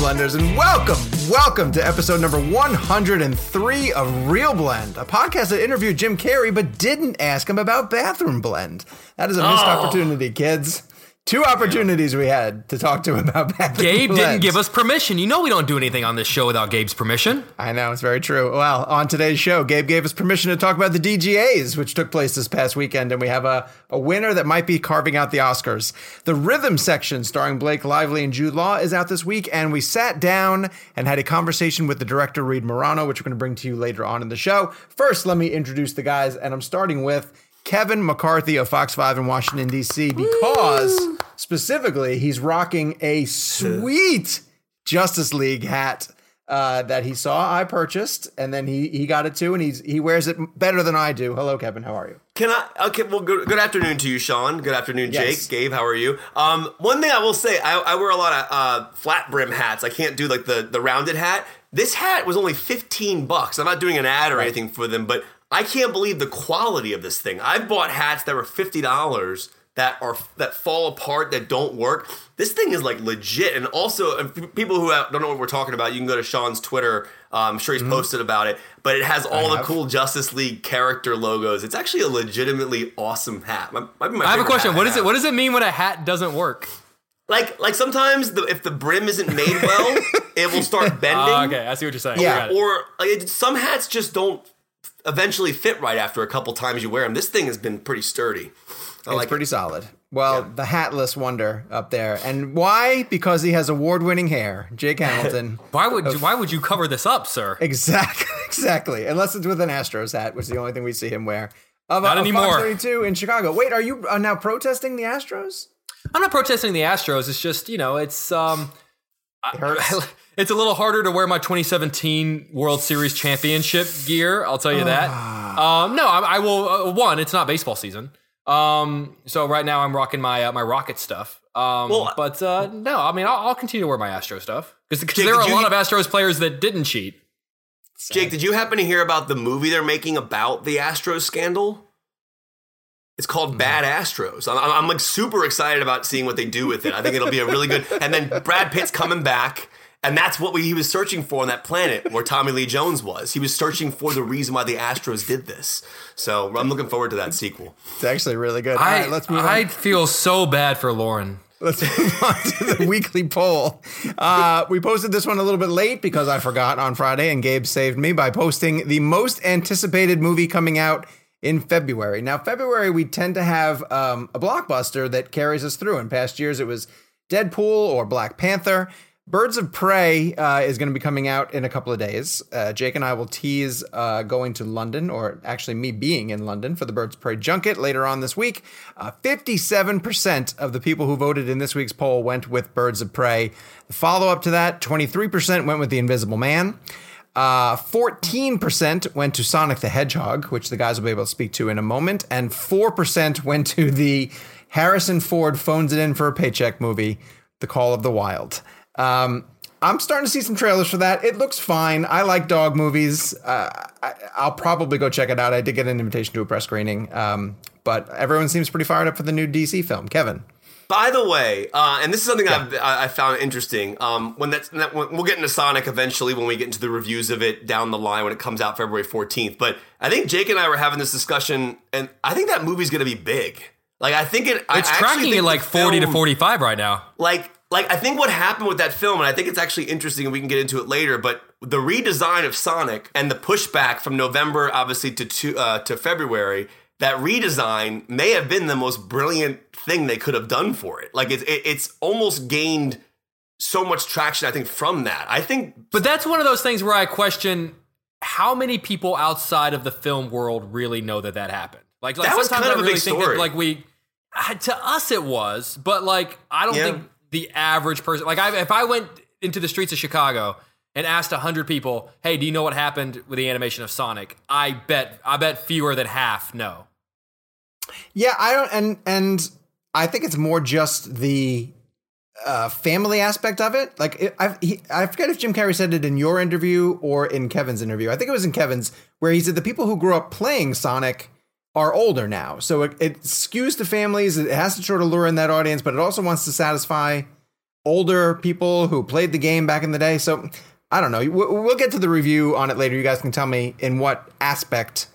Blenders, and welcome, welcome to episode number 103 of Real Blend, a podcast that interviewed Jim Carrey but didn't ask him about Bathroom Blend. That is a missed Oh. opportunity, kids. Two opportunities we had to talk to him about Bathroom Gabe didn't give us permission. You know we don't do anything on this show without Gabe's permission. I know, it's very true. Well, on today's show, Gabe gave us permission to talk about the DGAs, which took place this past weekend, and we have a, a winner that might be carving out the Oscars. The rhythm section, starring Blake Lively and Jude Law, is out this week, and we sat down and had a conversation with the director, Reed Morano, which we're going to bring to you later on in the show. First, let me introduce the guys, and I'm starting with Kevin McCarthy of Fox 5 in Washington, D.C., because specifically, he's rocking a sweet Justice League hat uh, that he saw I purchased, and then he he got it too, and he's he wears it better than I do. Hello, Kevin. How are you? Can I? Okay. Well, good, good afternoon to you, Sean. Good afternoon, Jake. Yes. Gabe, how are you? Um, one thing I will say, I, I wear a lot of uh, flat brim hats. I can't do like the the rounded hat. This hat was only fifteen bucks. I'm not doing an ad or anything for them, but I can't believe the quality of this thing. I've bought hats that were fifty dollars that are that fall apart that don't work. This thing is like legit. And also, uh, people who don't know what we're talking about, you can go to Sean's Twitter. Uh, I'm sure he's posted about it, but it has all the cool Justice League character logos. It's actually a legitimately awesome hat. My, my I have a question. hat What does it what does it mean when a hat doesn't work? Like, like sometimes the, if the brim isn't made well, it will start bending. Ah, okay, I see what you're saying. Yeah. I got it. Or like, it- some hats just don't eventually fit right after a couple times you wear them. This thing has been pretty sturdy. I It's like pretty it. solid. Well, the hatless wonder up there, and why? Because he has award-winning hair. Jake Hamilton. Why would you, why would you cover this up, sir? exactly, exactly. Unless it's with an Astros hat, which is the only thing we see him wear. Of, Not of anymore. Fox 32 in Chicago. Wait, are you uh, now protesting the Astros? I'm not protesting the Astros. It's just you know, it's um, It hurts. it's a little harder to wear my 2017 World Series championship gear. I'll tell you that. Ah. Um, no, I, I will. Uh, one, it's not baseball season. Um, so right now I'm rocking my uh, my Rocket stuff. Um, Well, but uh, no, I mean I'll, I'll continue to wear my Astro stuff because there are a lot you- of Astros players that didn't cheat. Jake, did you happen to hear about the movie they're making about the Astros scandal? It's called Bad Astros. I'm, I'm, I'm, like super excited about seeing what they do with it. I think it'll be a really good. And then Brad Pitt's coming back, and that's what we, he was searching for on that planet where Tommy Lee Jones was. He was searching for the reason why the Astros did this. So I'm looking forward to that sequel. It's actually really good. All I right, let's move on. I feel so bad for Lauren. Let's move on to the weekly poll. Uh, we posted this one a little bit late because I forgot on Friday, and Gabe saved me by posting the most anticipated movie coming out in February. Now, February, we tend to have um, a blockbuster that carries us through. In past years, it was Deadpool or Black Panther. Birds of Prey uh, is going to be coming out in a couple of days. Uh, Jake and I will tease uh, going to London, or actually me being in London for the Birds of Prey junket later on this week. Uh, 57% of the people who voted in this week's poll went with Birds of Prey. The follow up to that, 23% went with The Invisible Man. Uh, 14% went to Sonic the Hedgehog, which the guys will be able to speak to in a moment. And 4% went to the Harrison Ford phones it in for a paycheck movie, The Call of the Wild. Um, I'm starting to see some trailers for that. It looks fine. I like dog movies. Uh, I, I'll probably go check it out. I did get an invitation to a press screening, um, but everyone seems pretty fired up for the new DC film. Kevin. By the way, uh, and this is something I've, I I found interesting. Um, when that's that, when, we'll get into Sonic eventually when we get into the reviews of it down the line when it comes out February fourteenth. But I think Jake and I were having this discussion, and I think that movie's going to be big. Like I think it. It's actually tracking think at like the 40 to 45 right now. like like I think what happened with that film, and I think it's actually interesting, and we can get into it later. But the redesign of Sonic and the pushback from November, obviously to to, uh, to February, that redesign may have been the most brilliant thing they could have done for it. Like it's it, it's almost gained so much traction. I think from that. I think But that's one of those things where I question how many people outside of the film world really know that that happened. Like, like That was kind of I a really big story. that like we to us it was, but like I don't Yeah. think the average person like I, if I went into the streets of Chicago and asked hundred people, "Hey, do you know what happened with the animation of Sonic?" I bet I bet fewer than half know. Yeah, I don't, and and I think it's more just the uh, family aspect of it. Like, I I forget if Jim Carrey said it in your interview or in Kevin's interview. I think it was in Kevin's where he said the people who grew up playing Sonic are older now, so it, it skews to families. It has to sort of lure in that audience, but it also wants to satisfy older people who played the game back in the day. So I don't know. We'll get to the review on it later. You guys can tell me in what aspect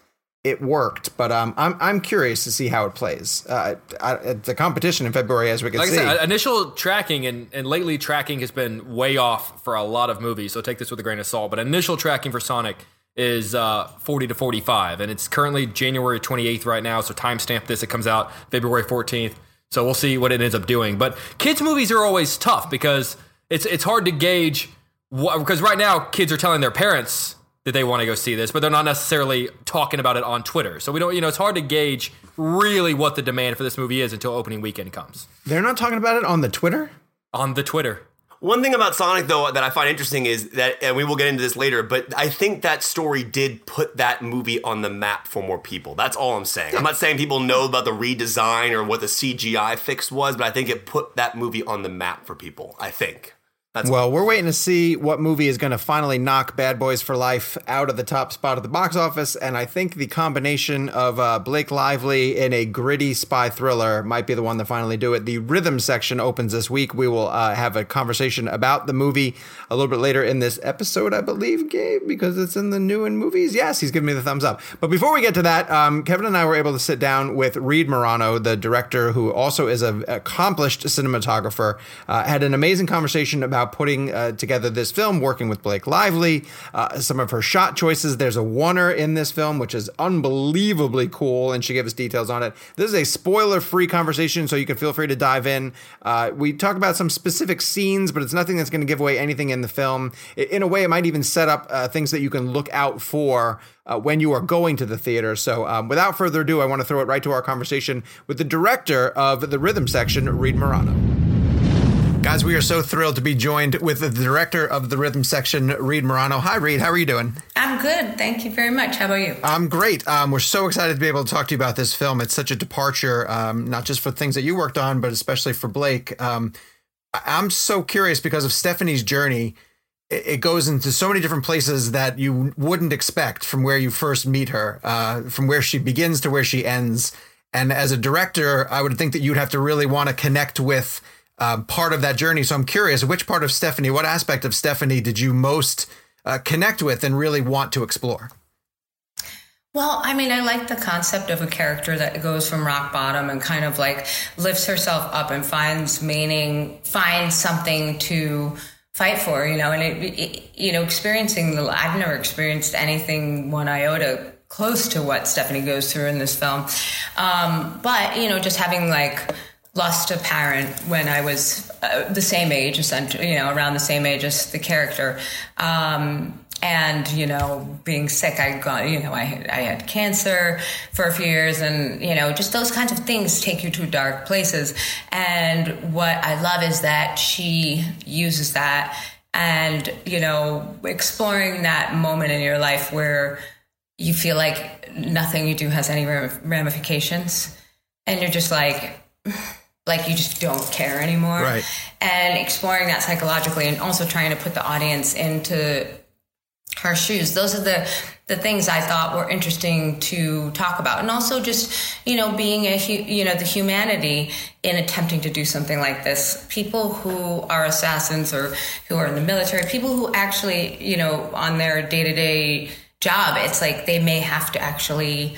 it worked, but um, I'm I'm curious to see how it plays. Uh, it's a competition in February, as we can like see. I said, initial tracking and, and lately tracking has been way off for a lot of movies, so take this with a grain of salt. But initial tracking for Sonic is uh, 40 to 45, and it's currently January 28th right now. So timestamp this; it comes out February 14th. So we'll see what it ends up doing. But kids' movies are always tough because it's it's hard to gauge because right now kids are telling their parents that they want to go see this, but they're not necessarily talking about it on Twitter. So we don't, you know, it's hard to gauge really what the demand for this movie is until opening weekend comes. They're not talking about it on the Twitter? On the Twitter. One thing about Sonic, though, that I find interesting is that, and we will get into this later, but I think that story did put that movie on the map for more people. That's all I'm saying. I'm not saying people know about the redesign or what the CGI fix was, but I think it put that movie on the map for people. I think. That's well, we're waiting to see what movie is going to finally knock Bad Boys for Life out of the top spot of the box office. And I think the combination of uh, Blake Lively in a gritty spy thriller might be the one to finally do it. The rhythm section opens this week. We will uh, have a conversation about the movie a little bit later in this episode, I believe, Gabe, because it's in the new in movies. Yes, he's giving me the thumbs up. But before we get to that, um, Kevin and I were able to sit down with Reed Morano, the director who also is an accomplished cinematographer, uh, had an amazing conversation about about putting uh, together this film, working with Blake Lively, uh, some of her shot choices. There's a oner in this film, which is unbelievably cool, and she gave us details on it. This is a spoiler free conversation, so you can feel free to dive in. Uh, we talk about some specific scenes, but it's nothing that's going to give away anything in the film. In a way, it might even set up uh, things that you can look out for. Uh, when you are going to the theater. So, um, without further ado, I want to throw it right to our conversation with the director of the rhythm section, Reed Morano. Guys, we are so thrilled to be joined with the director of the rhythm section, Reed Morano. Hi, Reed. How are you doing? I'm good. Thank you very much. How about you? I'm great. Um, we're so excited to be able to talk to you about this film. It's such a departure, um, not just for things that you worked on, but especially for Blake. Um, I'm so curious because of Stephanie's journey. It goes into so many different places that you wouldn't expect from where you first meet her, uh, from where she begins to where she ends. And as a director, I would think that you'd have to really want to connect with um, part of that journey. So I'm curious, which part of Stephanie, what aspect of Stephanie did you most uh, connect with and really want to explore? Well, I mean, I like the concept of a character that goes from rock bottom and kind of like lifts herself up and finds meaning, finds something to fight for, you know, and it, it you know, experiencing the, I've never experienced anything one iota close to what Stephanie goes through in this film. Um, but, you know, just having like, lost a parent when I was uh, the same age, essentially, you know, around the same age as the character. Um, and you know, being sick, I got you know, I had, I had cancer for a few years, and you know, just those kinds of things take you to dark places. And what I love is that she uses that, and you know, exploring that moment in your life where you feel like nothing you do has any ramifications, and you're just like like you just don't care anymore. Right. And exploring that psychologically and also trying to put the audience into her shoes. Those are the the things I thought were interesting to talk about, and also just you know being a you know the humanity in attempting to do something like this. People who are assassins or who are in the military, people who actually you know on their day to day job, it's like they may have to actually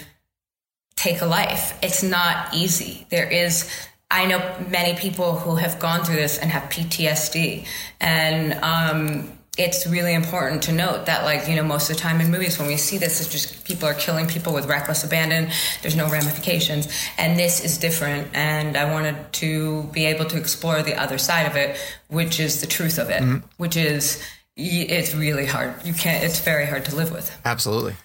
take a life. It's not easy. There is I know many people who have gone through this and have PTSD, and um, it's really important to note that, like you know, most of the time in movies when we see this, it's just people are killing people with reckless abandon. There's no ramifications, and this is different. And I wanted to be able to explore the other side of it, which is the truth of it, mm-hmm. which is it's really hard. You can't. It's very hard to live with. Absolutely.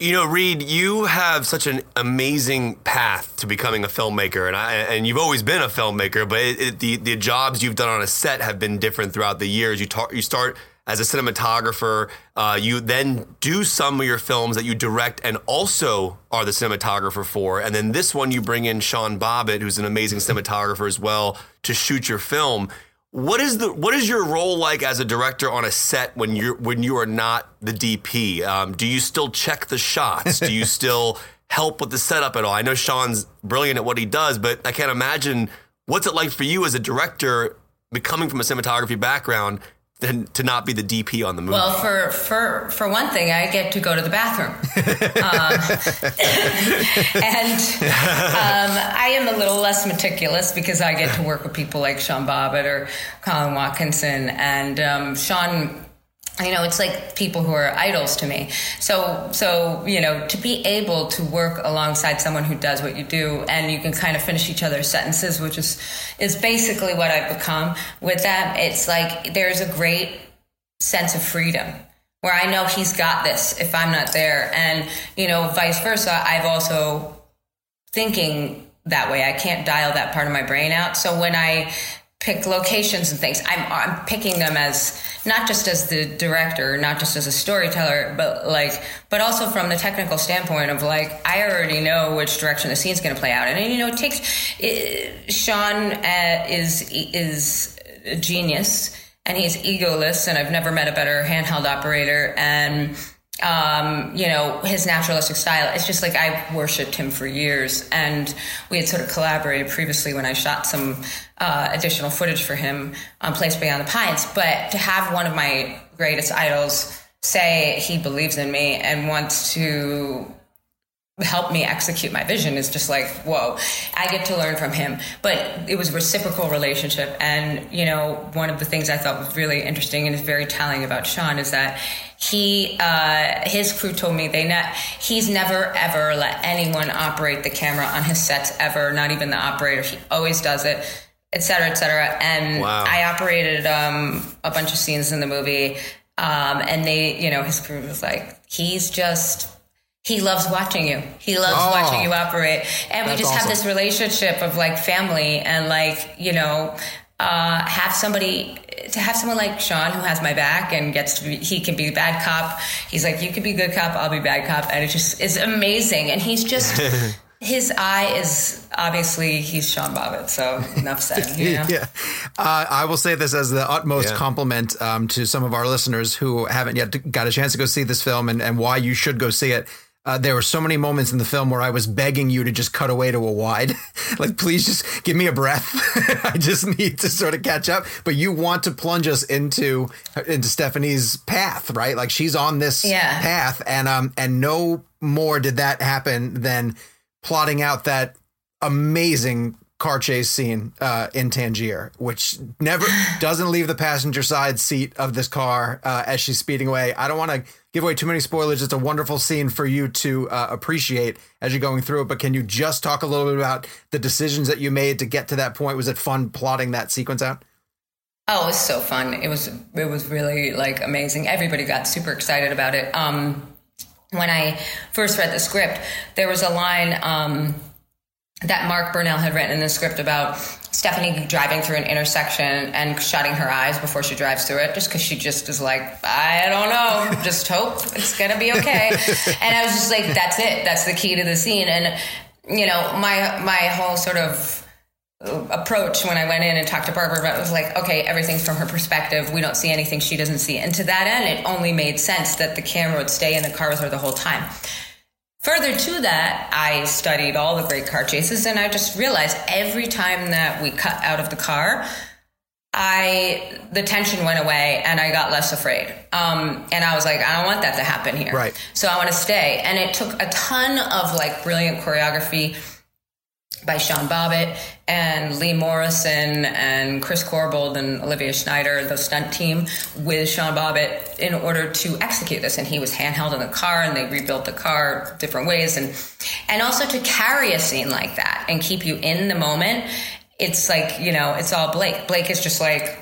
You know, Reed, you have such an amazing path to becoming a filmmaker, and I, and you've always been a filmmaker. But it, it, the the jobs you've done on a set have been different throughout the years. You ta- you start as a cinematographer. Uh, you then do some of your films that you direct and also are the cinematographer for. And then this one, you bring in Sean Bobbitt, who's an amazing cinematographer as well, to shoot your film. What is the what is your role like as a director on a set when you're when you are not the DP? Um, do you still check the shots? do you still help with the setup at all? I know Sean's brilliant at what he does, but I can't imagine what's it like for you as a director coming from a cinematography background than to not be the DP on the movie. Well, for for for one thing, I get to go to the bathroom, um, and um, I am a little less meticulous because I get to work with people like Sean Bobbitt or Colin Watkinson, and um, Sean you know it's like people who are idols to me. So so you know to be able to work alongside someone who does what you do and you can kind of finish each other's sentences which is is basically what i've become with them it's like there's a great sense of freedom where i know he's got this if i'm not there. And you know vice versa i've also thinking that way. I can't dial that part of my brain out. So when i pick locations and things. I'm I'm picking them as not just as the director, not just as a storyteller, but like but also from the technical standpoint of like I already know which direction the scene's going to play out, and you know it takes it, Sean uh, is is a genius and he's egoless, and I've never met a better handheld operator and um, you know, his naturalistic style. It's just like I worshipped him for years, and we had sort of collaborated previously when I shot some uh, additional footage for him on Place Beyond the Pines. But to have one of my greatest idols say he believes in me and wants to help me execute my vision is just like whoa i get to learn from him. But it was a reciprocal relationship. And you know one of the things i thought was really interesting and is very telling about sean is that he uh, his crew told me they not he's never ever let anyone operate the camera on his sets ever not even the operator. He always does it et cetera et cetera. And Wow. i operated um, a bunch of scenes in the movie. Um, and they you know his crew was like he's just he loves watching you. He loves Oh. watching you operate. And we That's just have this relationship of like family and like, you know, uh, have somebody to have someone like Sean who has my back and gets to be, he can be bad cop. He's like, you can be good cop, I'll be bad cop. And it just is amazing. And he's just, his eye is obviously he's Sean Bobbitt. So enough said, you know? yeah. Uh, I will say this as the utmost Yeah. compliment um, to some of our listeners who haven't yet got a chance to go see this film and, and why you should go see it. Uh, there were so many moments in the film where I was begging you to just cut away to a wide. like, please just give me a breath. I just need to sort of catch up. But you want to plunge us into into Stephanie's path, right? Like she's on this Yeah. path, and um, and no more did that happen than plotting out that amazing car chase scene uh, in Tangier, which never doesn't leave the passenger side seat of this car uh, as she's speeding away. I don't want to give away too many spoilers. It's a wonderful scene for you to uh, appreciate as you're going through it. But can you just talk a little bit about the decisions that you made to get to that point? Was it fun plotting that sequence out? Oh, it was so fun. It was it was really like amazing. Everybody got super excited about it. Um, when I first read the script, there was a line um, that Mark Burnell had written in the script about Stephanie driving through an intersection and shutting her eyes before she drives through it, just because she just is like, I don't know, just hope it's gonna be okay. and I was just like, that's it. That's the key to the scene. And you know, my my whole sort of approach when I went in and talked to Barbara about it was like, okay, everything's from her perspective. We don't see anything she doesn't see. And to that end, it only made sense that the camera would stay in the car with her the whole time. Further to that, I studied all the great car chases and I just realized every time that we cut out of the car, I the tension went away and I got less afraid. Um, and I was like, I don't want that to happen here. Right. So I want to stay. And it took a ton of like brilliant choreography by Sean Bobbitt and Lee Morrison and Chris Corbold and Olivia Schneider, the stunt team, with Sean Bobbitt in order to execute this. And he was handheld in the car, and they rebuilt the car different ways, and and also to carry a scene like that and keep you in the moment. It's like you know, it's all Blake. Blake is just like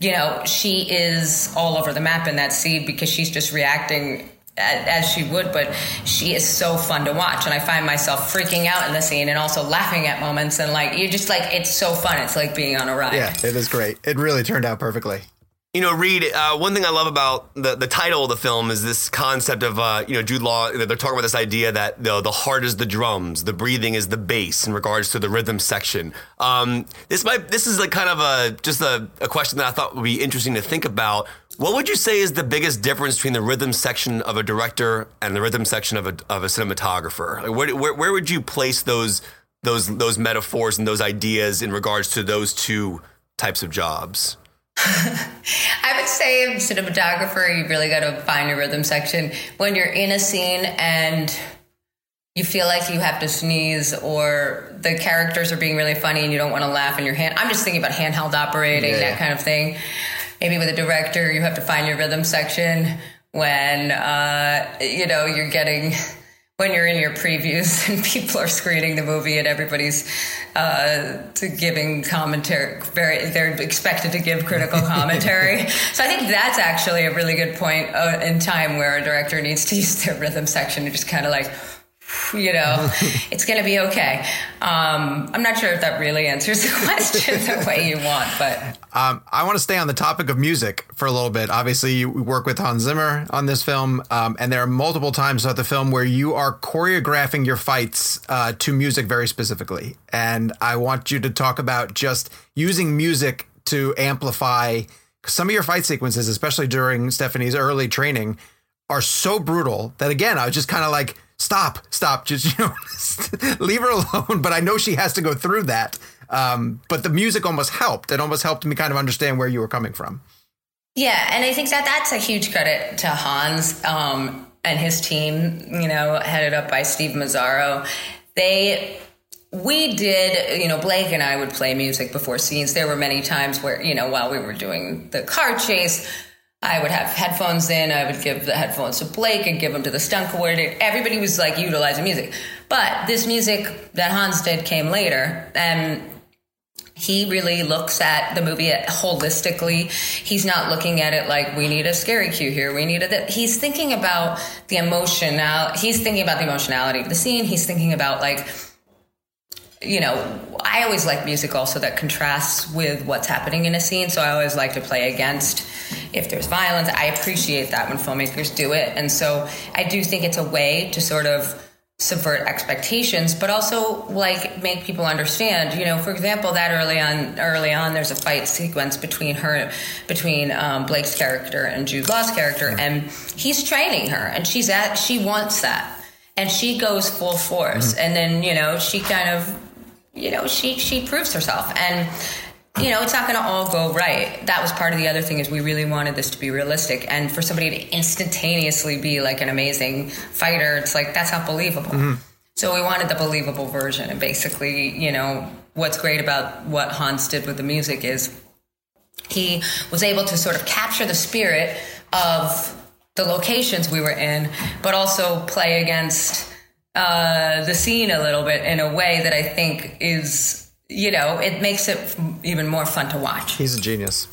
you know, she is all over the map in that scene because she's just reacting as she would, but she is so fun to watch. And I find myself freaking out in the scene and also laughing at moments. And like, you're just like, it's so fun. It's like being on a ride. Yeah, it is great. It really turned out perfectly. You know, Reed, uh, one thing I love about the, the title of the film is this concept of, uh, you know, Jude Law, they're talking about this idea that the, the heart is the drums, the breathing is the bass in regards to the rhythm section. Um, this might, this is like kind of a, just a, a question that I thought would be interesting to think about. What would you say is the biggest difference between the rhythm section of a director and the rhythm section of a, of a cinematographer? Like where, where, where would you place those, those, those metaphors and those ideas in regards to those two types of jobs? I would say cinematographer, you really got to find your rhythm section when you're in a scene and you feel like you have to sneeze or the characters are being really funny and you don't want to laugh in your hand. I'm just thinking about handheld operating, Yeah. that kind of thing. Maybe with a director, you have to find your rhythm section when uh, you know you're getting when you're in your previews and people are screening the movie and everybody's uh, giving commentary. Very, they're expected to give critical commentary. so I think that's actually a really good point uh, in time where a director needs to use their rhythm section to just kind of like you know, it's going to be okay. Um, I'm not sure if that really answers the question the way you want, but Um, I want to stay on the topic of music for a little bit. Obviously, you work with Hans Zimmer on this film, um, and there are multiple times throughout the film where you are choreographing your fights uh, to music very specifically. And I want you to talk about just using music to amplify some of your fight sequences, especially during Stephanie's early training, are so brutal that again, I was just kind of like, stop, stop, just you know, leave her alone. But I know she has to go through that. Um, but the music almost helped. It almost helped me kind of understand where you were coming from. Yeah, and I think that that's a huge credit to Hans um, and his team. You know, headed up by Steve Mazzaro. They, we did. You know, Blake and I would play music before scenes. There were many times where you know while we were doing the car chase. I would have headphones in. I would give the headphones to Blake and give them to the stunt coordinator. Everybody was like utilizing music. But this music that Hans did came later. And he really looks at the movie holistically. He's not looking at it like we need a scary cue here. We need a. Th-. He's thinking about the emotion now. He's thinking about the emotionality of the scene. He's thinking about like, you know, I always like music also that contrasts with what's happening in a scene. So I always like to play against if there's violence. I appreciate that when filmmakers do it, and so I do think it's a way to sort of subvert expectations but also like make people understand you know for example that early on early on there's a fight sequence between her between um, blake's character and jude law's character and he's training her and she's at she wants that. And she goes full force. And then you know she kind of you know she she proves herself. And you know it's not going to all go right. That was part of the other thing is we really wanted this to be realistic. And for somebody to instantaneously be like an amazing fighter it's like that's not believable. Mm-hmm. So we wanted the believable version. And basically you know what's great about what hans did with the music is he was able to sort of capture the spirit of the locations we were in but also play against uh, the scene a little bit in a way that i think is you know, it makes it even more fun to watch. He's a genius.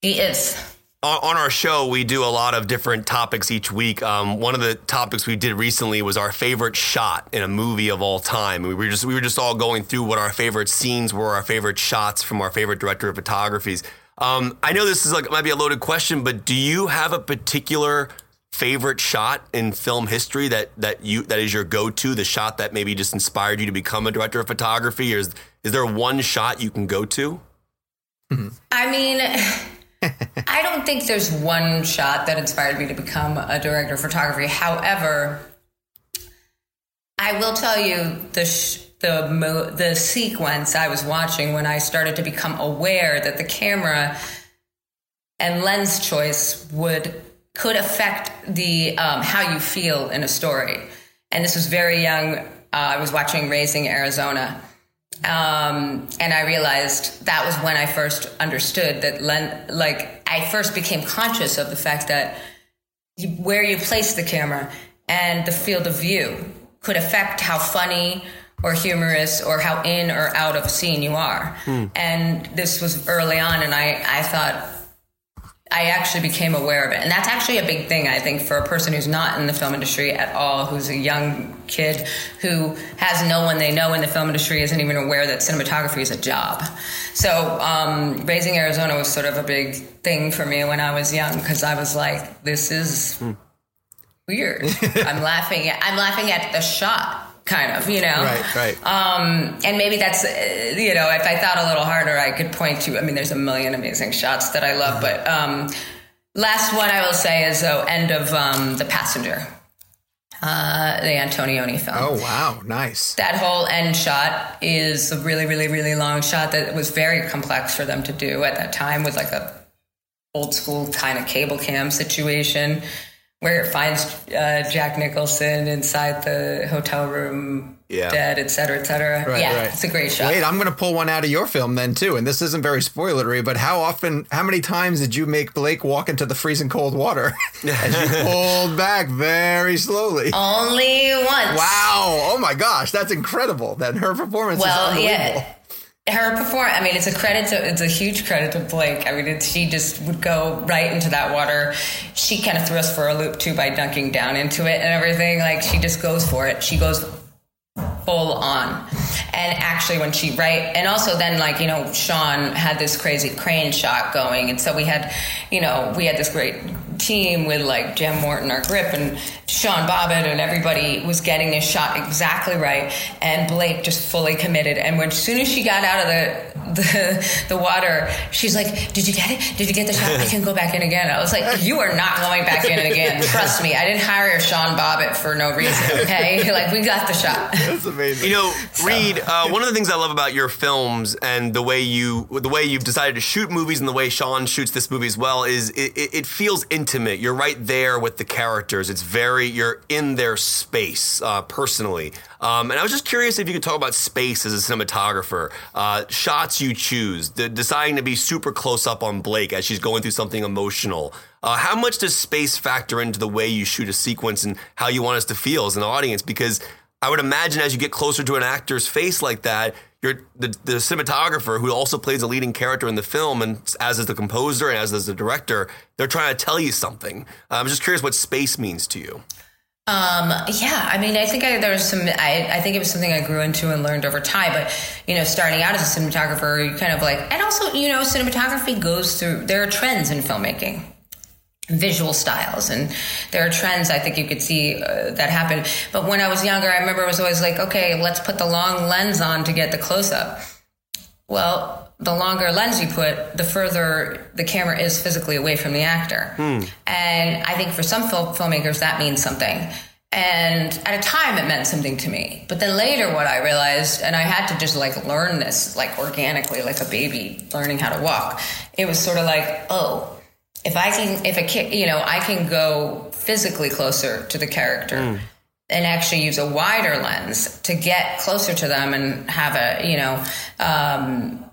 He is. on on our show, we do a lot of different topics each week. Um, one of the topics we did recently was our favorite shot in a movie of all time. We were just we were just all going through what our favorite scenes were, our favorite shots from our favorite director of photographies. Um, I know this is like might be a loaded question, but do you have a particular favorite shot in film history that that you that is your go to, the shot that maybe just inspired you to become a director of photography, or is is there one shot you can go to? I mean, I don't think there's one shot that inspired me to become a director of photography. However, I will tell you the sh- the mo- the sequence I was watching when I started to become aware that the camera and lens choice would could affect the um, how you feel in a story. And this was very young. Uh, I was watching Raising Arizona, um, and I realized that was when I first understood that len- like I first became conscious of the fact that you, where you place the camera and the field of view could affect how funny or humorous or how in or out of a scene you are. And this was early on, and I, I thought I actually became aware of it. And that's actually a big thing, I think, for a person who's not in the film industry at all, who's a young kid who has no one they know in the film industry, isn't even aware that cinematography is a job. So, um, Raising Arizona was sort of a big thing for me when I was young because I was like, this is weird. I'm laughing at, I'm laughing at the shot. Kind of, you know, Right, right. um, and maybe that's uh, you know if I thought a little harder I could point to I mean there's a million amazing shots that I love but um, last one I will say is the end of um, the passenger uh, the Antonioni film. Oh wow, nice. That whole end shot is a really, really, really long shot that was very complex for them to do at that time with like a old school kind of cable cam situation where it finds uh, Jack Nicholson inside the hotel room, Yeah. dead, et cetera, et cetera. Right, yeah, right. it's a great shot. Wait, I'm going to pull one out of your film then too, and this isn't very spoilery. But how often, how many times did you make Blake walk into the freezing cold water as you pulled back very slowly? Only once. Wow! Oh my gosh, that's incredible. That her performance is Well, unbelievable. yeah. Her perform. I mean, it's a credit to. It's a huge credit to Blake. I mean, she just would go right into that water. She kind of threw us for a loop too by dunking down into it and everything. Like she just goes for it. She goes full on. And actually, when she right, and also then like you know, Sean had this crazy crane shot going, and so we had, you know, we had this great team with like Jem Morton, our grip, and Sean Bobbitt, and everybody was getting this shot exactly right, and Blake just fully committed. And when as soon as she got out of the the, the water, she's like, "Did you get it? Did you get the shot? I can go back in again." I was like, "You are not going back in again. Trust me. I didn't hire Sean Bobbitt for no reason. Okay, like we got the shot." That's amazing. You know, Reed. Uh, one of the things I love about your films and the way you, the way you've decided to shoot movies and the way Sean shoots this movie as well is it, it, it feels intimate. You're right there with the characters. It's very you're in their space uh, personally. Um, and I was just curious if you could talk about space as a cinematographer, uh, shots you choose, the, deciding to be super close up on Blake as she's going through something emotional. Uh, how much does space factor into the way you shoot a sequence and how you want us to feel as an audience? Because I would imagine as you get closer to an actor's face like that, you're the, the cinematographer who also plays a leading character in the film, and as is the composer and as is the director, they're trying to tell you something. I'm just curious what space means to you. Um, yeah, I mean, I think I, there was some. I, I think it was something I grew into and learned over time. But you know, starting out as a cinematographer, you kind of like, and also, you know, cinematography goes through. There are trends in filmmaking, visual styles, and there are trends. I think you could see uh, that happen. But when I was younger, I remember it was always like, okay, let's put the long lens on to get the close up. Well, the longer lens you put, the further the camera is physically away from the actor. And I think for some film- filmmakers, that means something. And at a time, it meant something to me. But then later, what I realized, and I had to just like learn this, like organically, like a baby learning how to walk. It was sort of like, oh, if I can, if a kid, you know, I can go physically closer to the character and actually use a wider lens to get closer to them and have a, you know, um,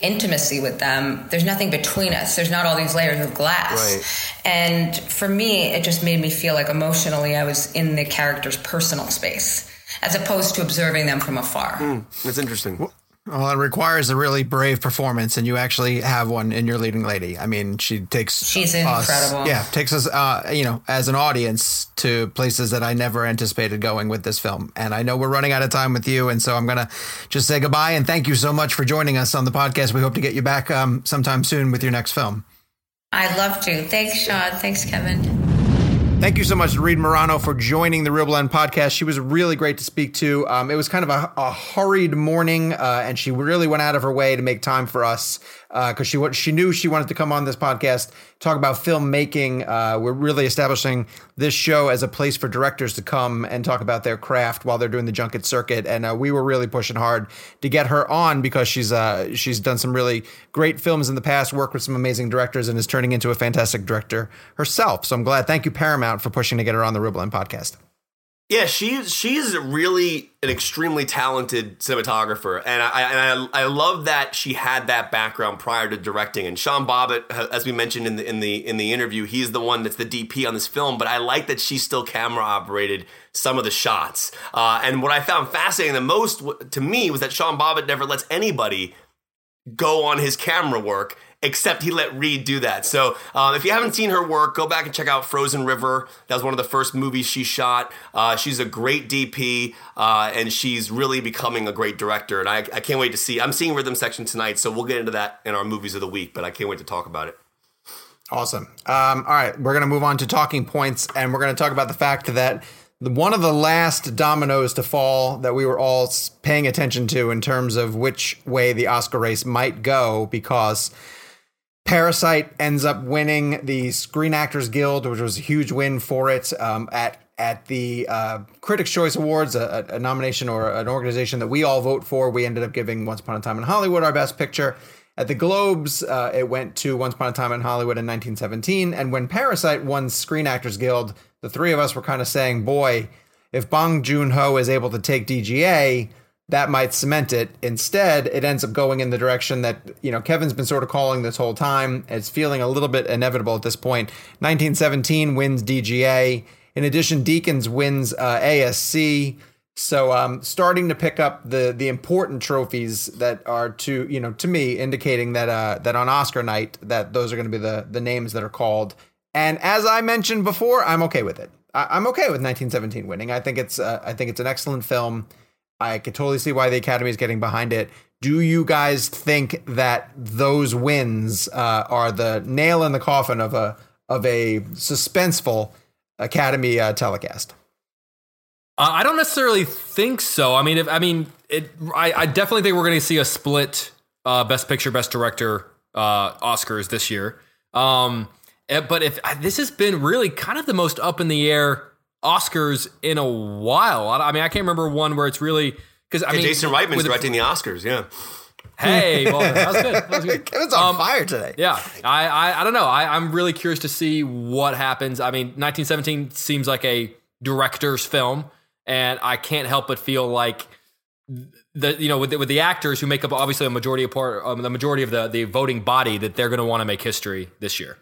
intimacy with them. There's nothing between us. There's not all these layers of glass. Right. And for me, it just made me feel like emotionally I was in the character's personal space as opposed to observing them from afar. That's interesting. Well, it requires a really brave performance, and you actually have one in your leading lady. I mean, she takes She's us- incredible. yeah, takes us, uh, you know, as an audience to places that I never anticipated going with this film. And I know we're running out of time with you, and so I'm gonna just say goodbye and thank you so much for joining us on the podcast. We hope to get you back um, sometime soon with your next film. I'd love to. Thanks, Sean. Thanks, Kevin. Thank you so much to Reed Morano for joining the Real Blend podcast. She was really great to speak to. Um, it was kind of a, a hurried morning, uh, and she really went out of her way to make time for us because she she knew she wanted to come on this podcast, talk about filmmaking. Uh, we're really establishing this show as a place for directors to come and talk about their craft while they're doing the junket circuit. And uh, we were really pushing hard to get her on because she's uh, she's done some really great films in the past, worked with some amazing directors, and is turning into a fantastic director herself. So I'm glad. Thank you, Paramount, for pushing to get her on the Blend podcast. Yeah, she's she's really an extremely talented cinematographer, and I and I, I love that she had that background prior to directing. And Sean Bobbitt, as we mentioned in the in the in the interview, he's the one that's the DP on this film. But I like that she still camera operated some of the shots. Uh, and what I found fascinating the most to me was that Sean Bobbitt never lets anybody go on his camera work except he let Reed do that. So um, if you haven't seen her work, go back and check out Frozen River. That was one of the first movies she shot. Uh, she's a great DP, uh, and she's really becoming a great director. And I, I can't wait to see. I'm seeing Rhythm Section tonight, so we'll get into that in our movies of the week. But I can't wait to talk about it. Awesome. Um, all right, we're going to move on to talking points, and we're going to talk about the fact that one of the last dominoes to fall that we were all paying attention to in terms of which way the Oscar race might go, because Parasite ends up winning the Screen Actors Guild, which was a huge win for it um, at at the uh, Critics' Choice Awards, a, a, nomination or an organization that we all vote for. We ended up giving Once Upon a Time in Hollywood our best picture. At the Globes, uh, it went to Once Upon a Time in Hollywood in 1917. And when Parasite won Screen Actors Guild, the three of us were kind of saying, boy, if Bong Joon Ho is able to take DGA, that might cement it. Instead, it ends up going in the direction that, you know, Kevin's been sort of calling this whole time. It's feeling a little bit inevitable at this point. 1917 wins DGA. In addition, Deakins wins uh, ASC. So um, starting to pick up the the important trophies that are to you know to me indicating that uh, that on Oscar night that those are going to be the the names that are called. And as I mentioned before, I'm okay with it. I, am okay with 1917 winning. I think it's uh, I think it's an excellent film. I could totally see why the Academy is getting behind it. Do you guys think that those wins uh, are the nail in the coffin of a of a suspenseful Academy uh, telecast? Uh, I don't necessarily think so. I mean, if, I mean, it. I, I definitely think we're going to see a split uh, Best Picture, Best Director uh, Oscars this year. Um, eh, but if this has been really kind of the most up in the air Oscars in a while. I, I mean, I can't remember one where it's really because I mean, Jason Reitman's directing the, Oscars. Yeah. Hey, well, that was good. That was good. Kevin's on um, fire today. Yeah, I, I, I don't know. I, I'm really curious to see what happens. I mean, 1917 seems like a director's film and I can't help but feel like the you know with the, with the actors who make up obviously a majority of part um, the majority of the the voting body that they're going to want to make history this year.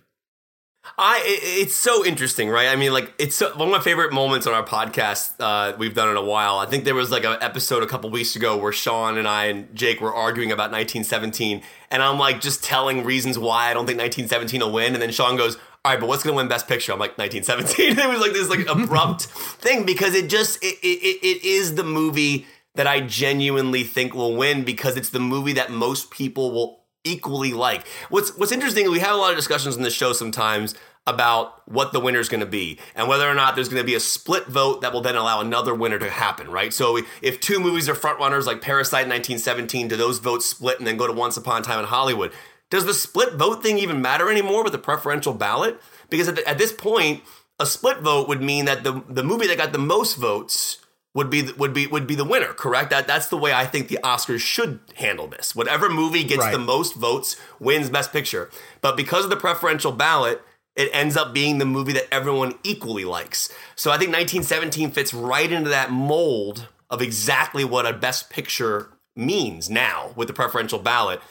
I it's so interesting, right? I mean, like it's one of my favorite moments on our podcast uh, we've done in a while. I think there was like an episode a couple weeks ago where Sean and I and Jake were arguing about 1917, and I'm like just telling reasons why I don't think 1917 will win, and then Sean goes, all right, but what's to win Best Picture? I'm like 1917. it was like this like abrupt thing because it just it, it it is the movie that I genuinely think will win because it's the movie that most people will equally like. What's what's interesting, we have a lot of discussions in the show sometimes about what the winner is going to be and whether or not there's going to be a split vote that will then allow another winner to happen, right? So if two movies are frontrunners like Parasite 1917, do those votes split and then go to Once Upon a Time in Hollywood? Does the split vote thing even matter anymore with the preferential ballot? Because at, the, at this point, a split vote would mean that the the movie that got the most votes would be would be would be the winner, correct? That that's the way I think the Oscars should handle this. Whatever movie gets right. the most votes wins Best Picture. But because of the preferential ballot, it ends up being the movie that everyone equally likes. So I think 1917 fits right into that mold of exactly what a Best Picture means now with the preferential ballot.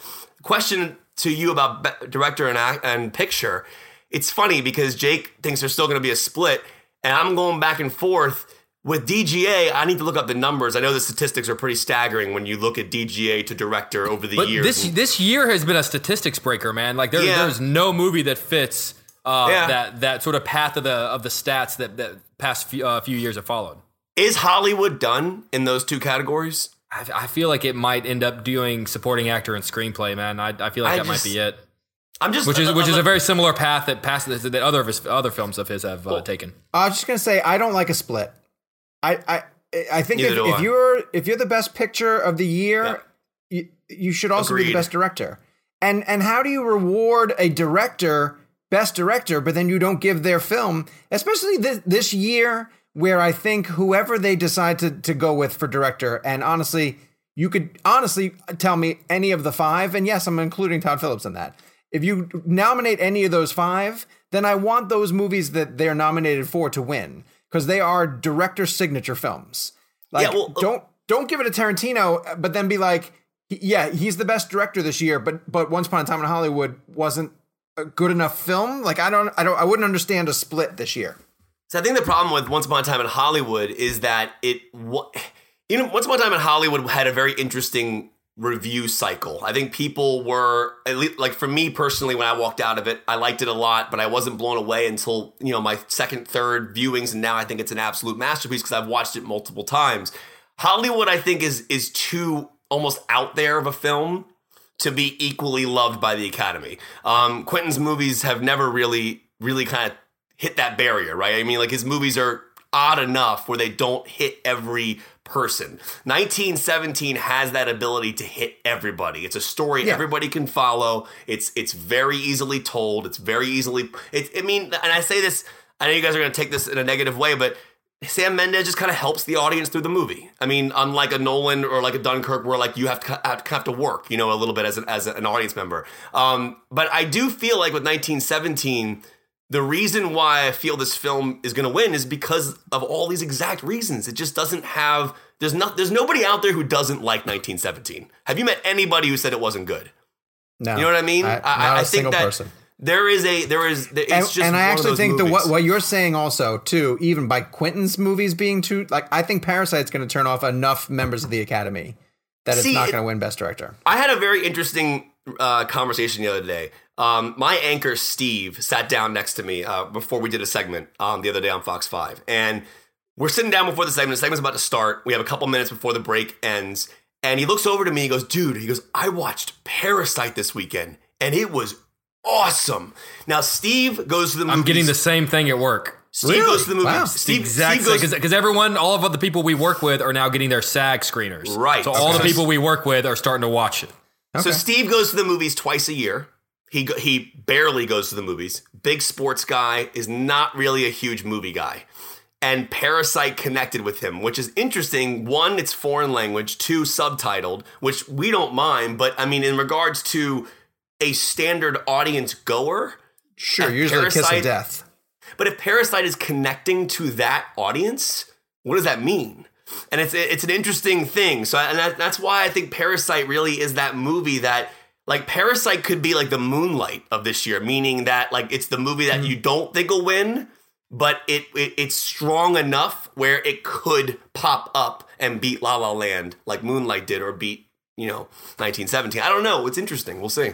Question to you about director and, act, and picture, it's funny because Jake thinks there's still going to be a split, and I'm going back and forth. With DGA, I need to look up the numbers. I know the statistics are pretty staggering when you look at DGA to director over the but years. This this year has been a statistics breaker, man. Like there, yeah. there's no movie that fits uh, yeah. that that sort of path of the of the stats that that past few, uh, few years have followed. Is Hollywood done in those two categories? I, I, feel like it might end up doing supporting actor and screenplay. Man, I, I feel like I that just, might be it. I'm just which is uh, which is a very similar path that past that other of his other films of his have uh, taken. I was just gonna say I don't like a split. I I I think if, if, you're if you're the best picture of the year, yeah. you, you should also Agreed. be the best director. And and how do you reward a director best director, but then you don't give their film, especially this this year where I think whoever they decide to, to go with for director, and honestly, you could honestly tell me any of the five, and yes, I'm including Todd Phillips in that. If you nominate any of those five, then I want those movies that they're nominated for to win because they are director signature films. Like, yeah, well, uh, don't don't give it to Tarantino, but then be like, yeah, he's the best director this year, but but Once Upon a Time in Hollywood wasn't a good enough film. Like, I don't, I don't, I wouldn't understand a split this year. So I think the problem with Once Upon a Time in Hollywood is that it, what you know, Once Upon a Time in Hollywood had a very interesting review cycle. I think people were at least like for me personally when I walked out of it, I liked it a lot, but I wasn't blown away until, you know, my second, third viewings and now I think it's an absolute masterpiece because I've watched it multiple times. Hollywood I think is is too almost out there of a film to be equally loved by the Academy. Um Quentin's movies have never really really kind of hit that barrier, right? I mean, like his movies are odd enough where they don't hit every person. 1917 has that ability to hit everybody. It's a story yeah. everybody can follow. It's it's very easily told. It's very easily it, I mean, and I say this, I know you guys are going to take this in a negative way, but Sam Mendes just kind of helps the audience through the movie. I mean, unlike a Nolan or like a Dunkirk, where like you have to have to, have to work, you know, a little bit as an, as an audience member. Um, but I do feel like with 1917, the reason why I feel this film is going to win is because of all these exact reasons. It just doesn't have. There's not. There's nobody out there who doesn't like 1917. Have you met anybody who said it wasn't good? No, You know what I mean? I, I- not I a think single that- person. There is a. There is. It's And, just. and I actually think movies. what, what you're saying also too, even by Quentin's movies being too like, I think Parasite's going to turn off enough members of the Academy that it's not going to win Best Director. I had a very interesting uh, conversation the other day. Um, my anchor Steve sat down next to me uh, before we did a segment um, the other day on Fox Five, and we're sitting down before the segment. The segment's about to start. We have a couple minutes before the break ends, and he looks over to me. He goes, "Dude," he goes, "I watched Parasite this weekend, and it was awesome." Now Steve goes to the. I'm getting the same thing at work. Steve goes to the movies. Wow. Steve, Exactly, because everyone, all of the people we work with are now getting their SAG screeners. Right. So all Okay. the people we work with are starting to watch it. So Steve goes to the movies twice a year. He go, he barely goes to the movies. Big sports guy is not really a huge movie guy. And Parasite connected with him, which is interesting. One, it's foreign language. Two, subtitled, which we don't mind. But I mean, in regards to a standard audience goer, Sure, usually Kiss of Parasite- Death. but if Parasite is connecting to that audience, what does that mean? And it's it's an interesting thing. So and that, that's why I think Parasite really is that movie that like Parasite could be like the Moonlight of this year, meaning that like it's the movie that mm-hmm. you don't think will win, but it, it it's strong enough where it could pop up and beat La La Land like Moonlight did or beat you know 1917. I don't know. It's interesting. We'll see.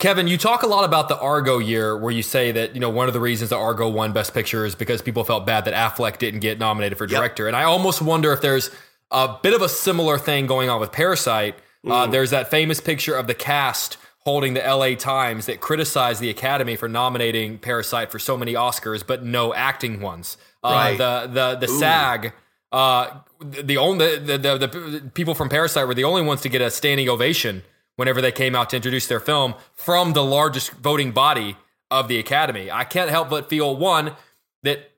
Kevin, you talk a lot about the Argo year where you say that, you know, one of the reasons that Argo won Best Picture is because people felt bad that Affleck didn't get nominated for director. And I almost wonder if there's a bit of a similar thing going on with Parasite. Uh, there's that famous picture of the cast holding the LA Times that criticized the Academy for nominating Parasite for so many Oscars, but no acting ones. Uh, Right. The the the SAG, uh, the only the, the the people from Parasite were the only ones to get a standing ovation whenever they came out to introduce their film from the largest voting body of the Academy. I can't help but feel one that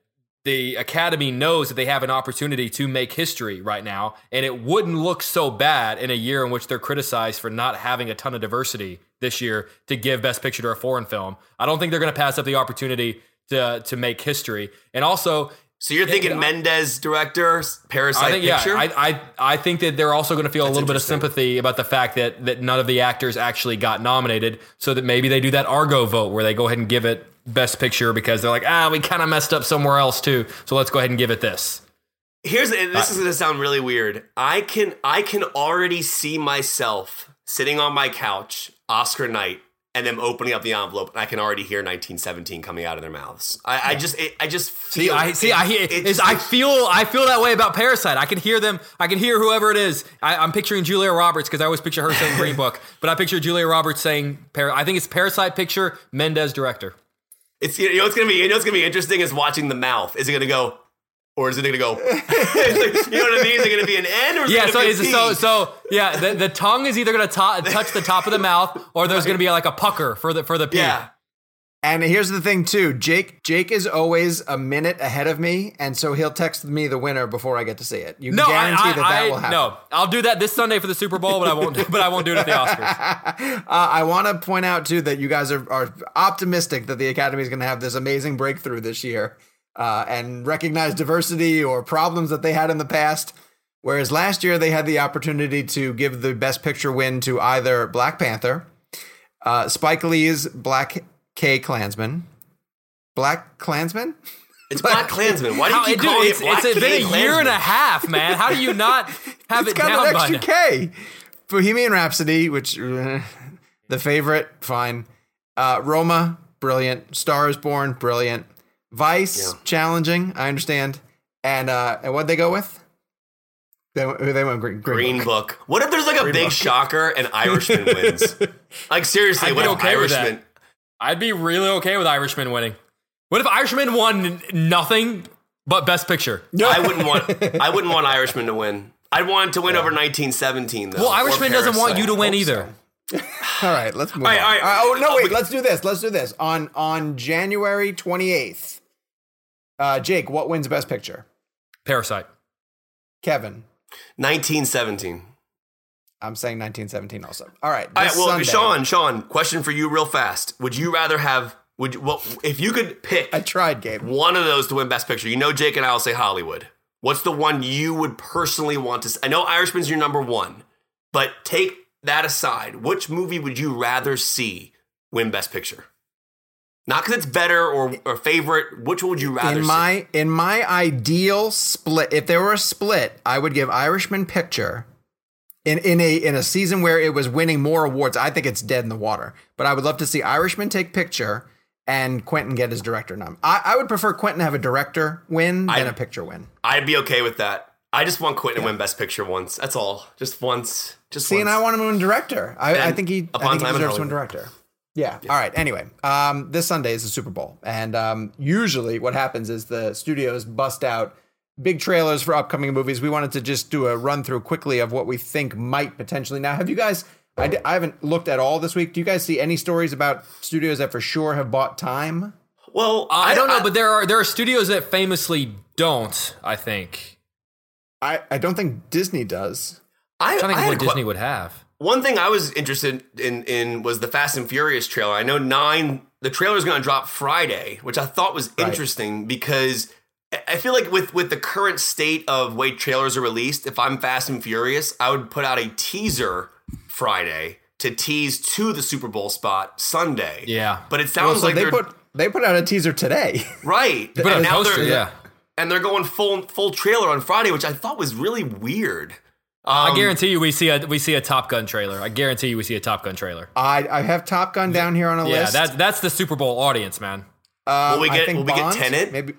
the Academy knows that they have an opportunity to make history right now, and it wouldn't look so bad in a year in which they're criticized for not having a ton of diversity this year to give Best Picture to a foreign film. I don't think they're going to pass up the opportunity to to make history, and also. So you're thinking Mendes director Parasite I think picture? yeah, I, I I think that they're also going to feel a little bit of sympathy about the fact that that none of the actors actually got nominated, so that maybe they do that Argo vote where they go ahead and give it Best Picture because they're like, ah, we kind of messed up somewhere else too, so let's go ahead and give it this. Here's and Uh, this is going to sound really weird. I can I can already see myself sitting on my couch, Oscar night, and them opening up the envelope, and I can already hear 1917 coming out of their mouths. I, I just it, I just See, feel I see. I hear. it I feel. I feel that way about Parasite. I can hear them. I can hear whoever it is. I, I'm picturing Julia Roberts because I always picture her saying Green Book, but I picture Julia Roberts saying. Par- I think it's Parasite picture. Mendes director. It's you know what's gonna be you know what's gonna be interesting is watching the mouth. Is it gonna go? Or is it gonna go? Like, you know what I mean? Is it gonna be an N or is Yeah, it so be a is P? so so yeah. The, the tongue is either going to touch the top of the mouth, or there's going to be like a pucker for the for the P. yeah. And here's the thing too, Jake. Jake is always a minute ahead of me, and so he'll text me the winner before I get to see it. You No, I, guarantee I, that that I- will happen. no. I'll do that this Sunday for the Super Bowl, but I won't. but I won't do it at the Oscars. Uh, I want to point out too that you guys are, are optimistic that the Academy is going to have this amazing breakthrough this year uh, and recognize diversity or problems that they had in the past. Whereas last year they had the opportunity to give the Best Picture win to either Black Panther, uh, Spike Lee's Black K Klansman, Black Klansman. It's Black Klansman. Why do you How, keep dude, calling it's, it Black it's been a Klansman? year and a half, man. How do you not have It's it got down an by extra now? K. Bohemian Rhapsody, which uh, the favorite, fine. Uh, Roma, brilliant. Star is Born, brilliant. Vice, Yeah. challenging. I understand. And uh, and what they go with? They went, they went green. Green, Green Book. Book. What if there's like a big shocker and Irishman wins? Like seriously, I'd what be if okay with that. Irishman? I'd be really okay with Irishman winning. What if Irishman won nothing but Best Picture? No, I wouldn't want. I wouldn't want Irishman to win. I'd want it to win over 1917 though. Well, or Irishman doesn't want Parasite. you to win either. so. All right, let's move All right, on. all right. Uh, oh no, wait. we- Let's do this. Let's do this. On on January twenty eighth. Uh, Jake, what wins Best Picture? Parasite. Kevin. 1917. I'm saying 1917 also. All right. All right, well, Sunday- Sean, Sean, question for you real fast. Would you rather have would you, well if you could pick I tried, Gabe. one of those to win best picture? You know Jake and I will say Hollywood. What's the one you would personally want to I know Irishman's your number 1, but take that aside. Which movie would you rather see win best picture? Not cuz it's better or, or favorite, which one would you rather In see? my in my ideal split, if there were a split, I would give Irishman picture. In, in a in a season where it was winning more awards, I think it's dead in the water. But I would love to see Irishman take picture and Quentin get his director nom. I, I would prefer Quentin have a director win than I- a picture win. I'd be okay with that. I just want Quentin to win best picture once. That's all. Just once. Just See, once. and I want him to win director. I, I think he, I think he deserves to win director. Yeah. All right. Anyway, um, this Sunday is the Super Bowl, and um, usually what happens is the studios bust out big trailers for upcoming movies. We wanted to just do a run through quickly of what we think might potentially. Now, have you guys? I, haven't looked at all this week. Do you guys see any stories about studios that for sure have bought time? Well, I, don't know, but there are there are studios that famously don't. I think. I, I don't think Disney does. I, I don't think had what a que- Disney would have. One thing I was interested in in was the Fast and Furious trailer. I know nine. The trailer is going to drop Friday, which I thought was Right. interesting because I- I feel like with with the current state of way trailers are released, if I'm Fast and Furious, I would put out a teaser Friday to tease to the Super Bowl spot Sunday. Yeah. but it Well, sounds so like they they put they put out a teaser today. right. But And now poster, they're- yeah. and they're going full full trailer on Friday, which I thought was really weird. I Um, guarantee you, we see a we see a Top Gun trailer. I guarantee you, we see a Top Gun trailer. I I have Top Gun down here on a Yeah, list. Yeah, that's that's the Super Bowl audience, man. Um, Will we get- think will we get Bond, Tenet? Maybe.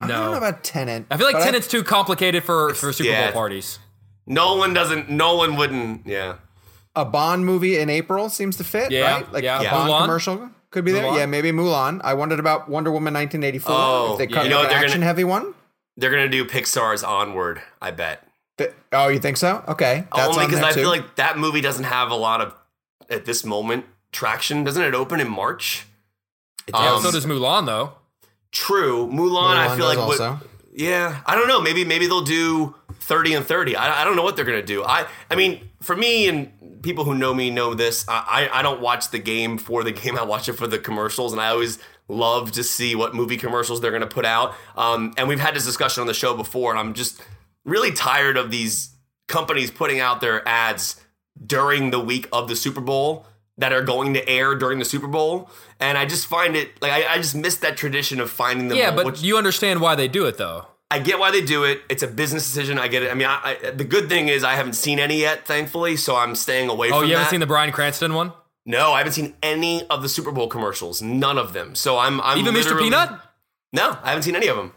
I No. don't know about Tenet. I feel like Tenant's Tenet's too complicated for for Super yeah. Bowl parties. Nolan doesn't. Nolan wouldn't. Yeah. a Bond movie in April seems to fit, Yeah, right? Like yeah. a Bond Mulan? commercial could be there. Mulan? Yeah, maybe Mulan. I wondered about Wonder Woman 1984. Oh, if they yeah. cut You know an they're action gonna- heavy one. They're gonna do Pixar's Onward. I bet. Th- Oh, you think so? Okay, that's Only because there I too. feel like that movie doesn't have a lot of at this moment traction. Doesn't it open in March? Yeah, Um, so does Mulan though. True. Mulan. I feel like does would- also. Yeah, I don't know. Maybe maybe they'll do thirty and thirty. I, I don't know what they're gonna do. I I mean, for me and people who know me know this. I I I don't watch the game for the game. I watch it for the commercials, and I always love to see what movie commercials they're gonna put out. Um, and we've had this discussion on the show before, and I'm just really tired of these companies putting out their ads during the week of the Super Bowl that are going to air during the Super Bowl. And I just find it like I, I just miss that tradition of finding them. Yeah, all, but which- you understand why they do it though. I get why they do it. It's a business decision. I get it. I mean, I, I, the good thing is I haven't seen any yet, thankfully, so I'm staying away Oh, from you haven't that. seen the Bryan Cranston one? no, I haven't seen any of the Super Bowl commercials. None of them. So I'm, I'm Even Mr. Peanut? No, I haven't seen any of them.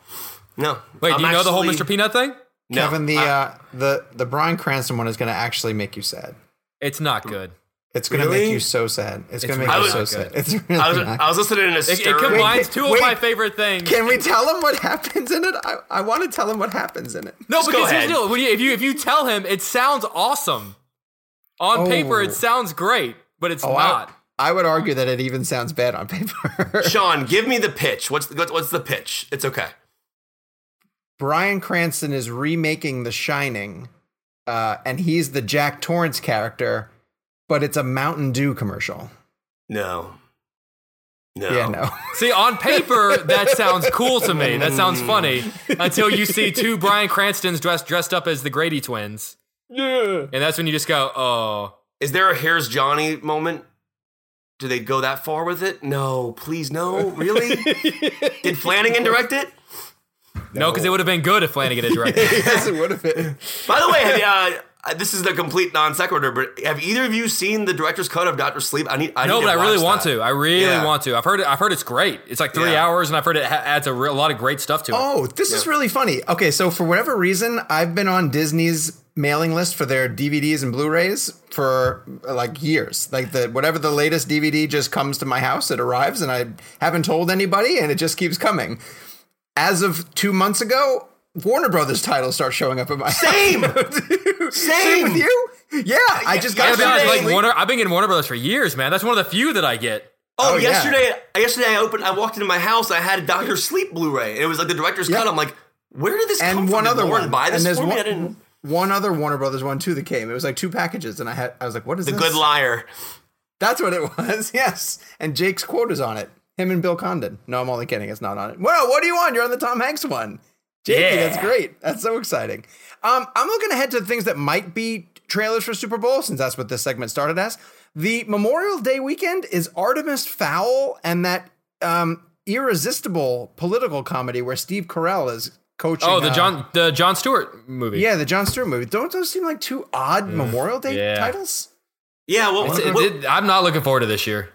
No. Wait, I'm do you know the whole Mr. Peanut thing? No, Kevin, the I- uh, the the Bryan Cranston one is going to actually make you sad. It's not good. It's going to Really? make you so sad. It's, going to make really you so not sad. It's really I was, not. I was listening to a It, it combines Wait, two of my favorite things. Can we tell him what happens in it? I, I want to tell him what happens in it. no, Just because here's ahead. the deal. If you if you tell him, it sounds awesome. On Oh. paper, it sounds great, but it's Oh, I- not. I would argue that it even sounds bad on paper. Sean, give me the pitch. What's the, what's the pitch? It's okay. Bryan Cranston is remaking The Shining, uh, and he's the Jack Torrance character, but it's a Mountain Dew commercial. No. No. Yeah, no. See, on paper, that sounds cool to me. That sounds funny until you see two Bryan Cranstons dressed dressed up as the Grady twins, yeah. and that's when you just go, "Oh, Is there a Here's Johnny moment? Do they go that far with it? No, please, no. Really? Did Flanagan direct it? No," because it would have been good if Flanagan had directed. yes, it would have been. By the way, have you, uh, this is the complete non sequitur, but have either of you seen the director's cut of Doctor Sleep? I need. I No, need but to I really watch want that. to. I really Yeah. want to. I've heard it. I've heard it's great. It's like three Yeah. hours, and I've heard it ha- adds a, re- a lot of great stuff to it. Oh, this is really funny. Okay, so for whatever reason, I've been on Disney's mailing list for their DVDs and Blu-rays for uh, like years. Like the whatever the latest DVD just comes to my house, it arrives, and I haven't told anybody, and it just keeps coming. As of two months ago, Warner Brothers titles start showing up in my Same! Same Same! with you? Yeah, I just got gotta honest, yesterday- like Warner, I've been getting Warner Brothers for years, man. That's one of the few that I get. Oh, Oh, yeah. yesterday, yesterday I opened. I walked into my house. I had a Doctor Sleep Blu-ray. and It was like the director's Yeah. cut. I'm like, Where did this come and from? one Did other Lauren one. buy this and there's for me? one, I didn't. one other Warner Brothers one too that came. It was like two packages, and I had I was like, "What is this? The this?" Good Liar. That's what it was. Yes, and Jake's quote is on it. Him and Bill Condon. No, I'm only kidding. It's not on it. Well, what do you want? You're on the Tom Hanks one. Jakey, Yeah. that's great. That's so exciting. Um, I'm looking ahead to things that might be trailers for Super Bowl, since that's what this segment started as. The Memorial Day weekend is Artemis Fowl and that um, irresistible political comedy where Steve Carell is coaching. Oh, the uh, John the Jon Stewart movie. Yeah, the Jon Stewart movie. Don't those seem like two odd Memorial Day yeah. titles? Yeah, well, It's- what- it- it- I'm not looking forward to this year.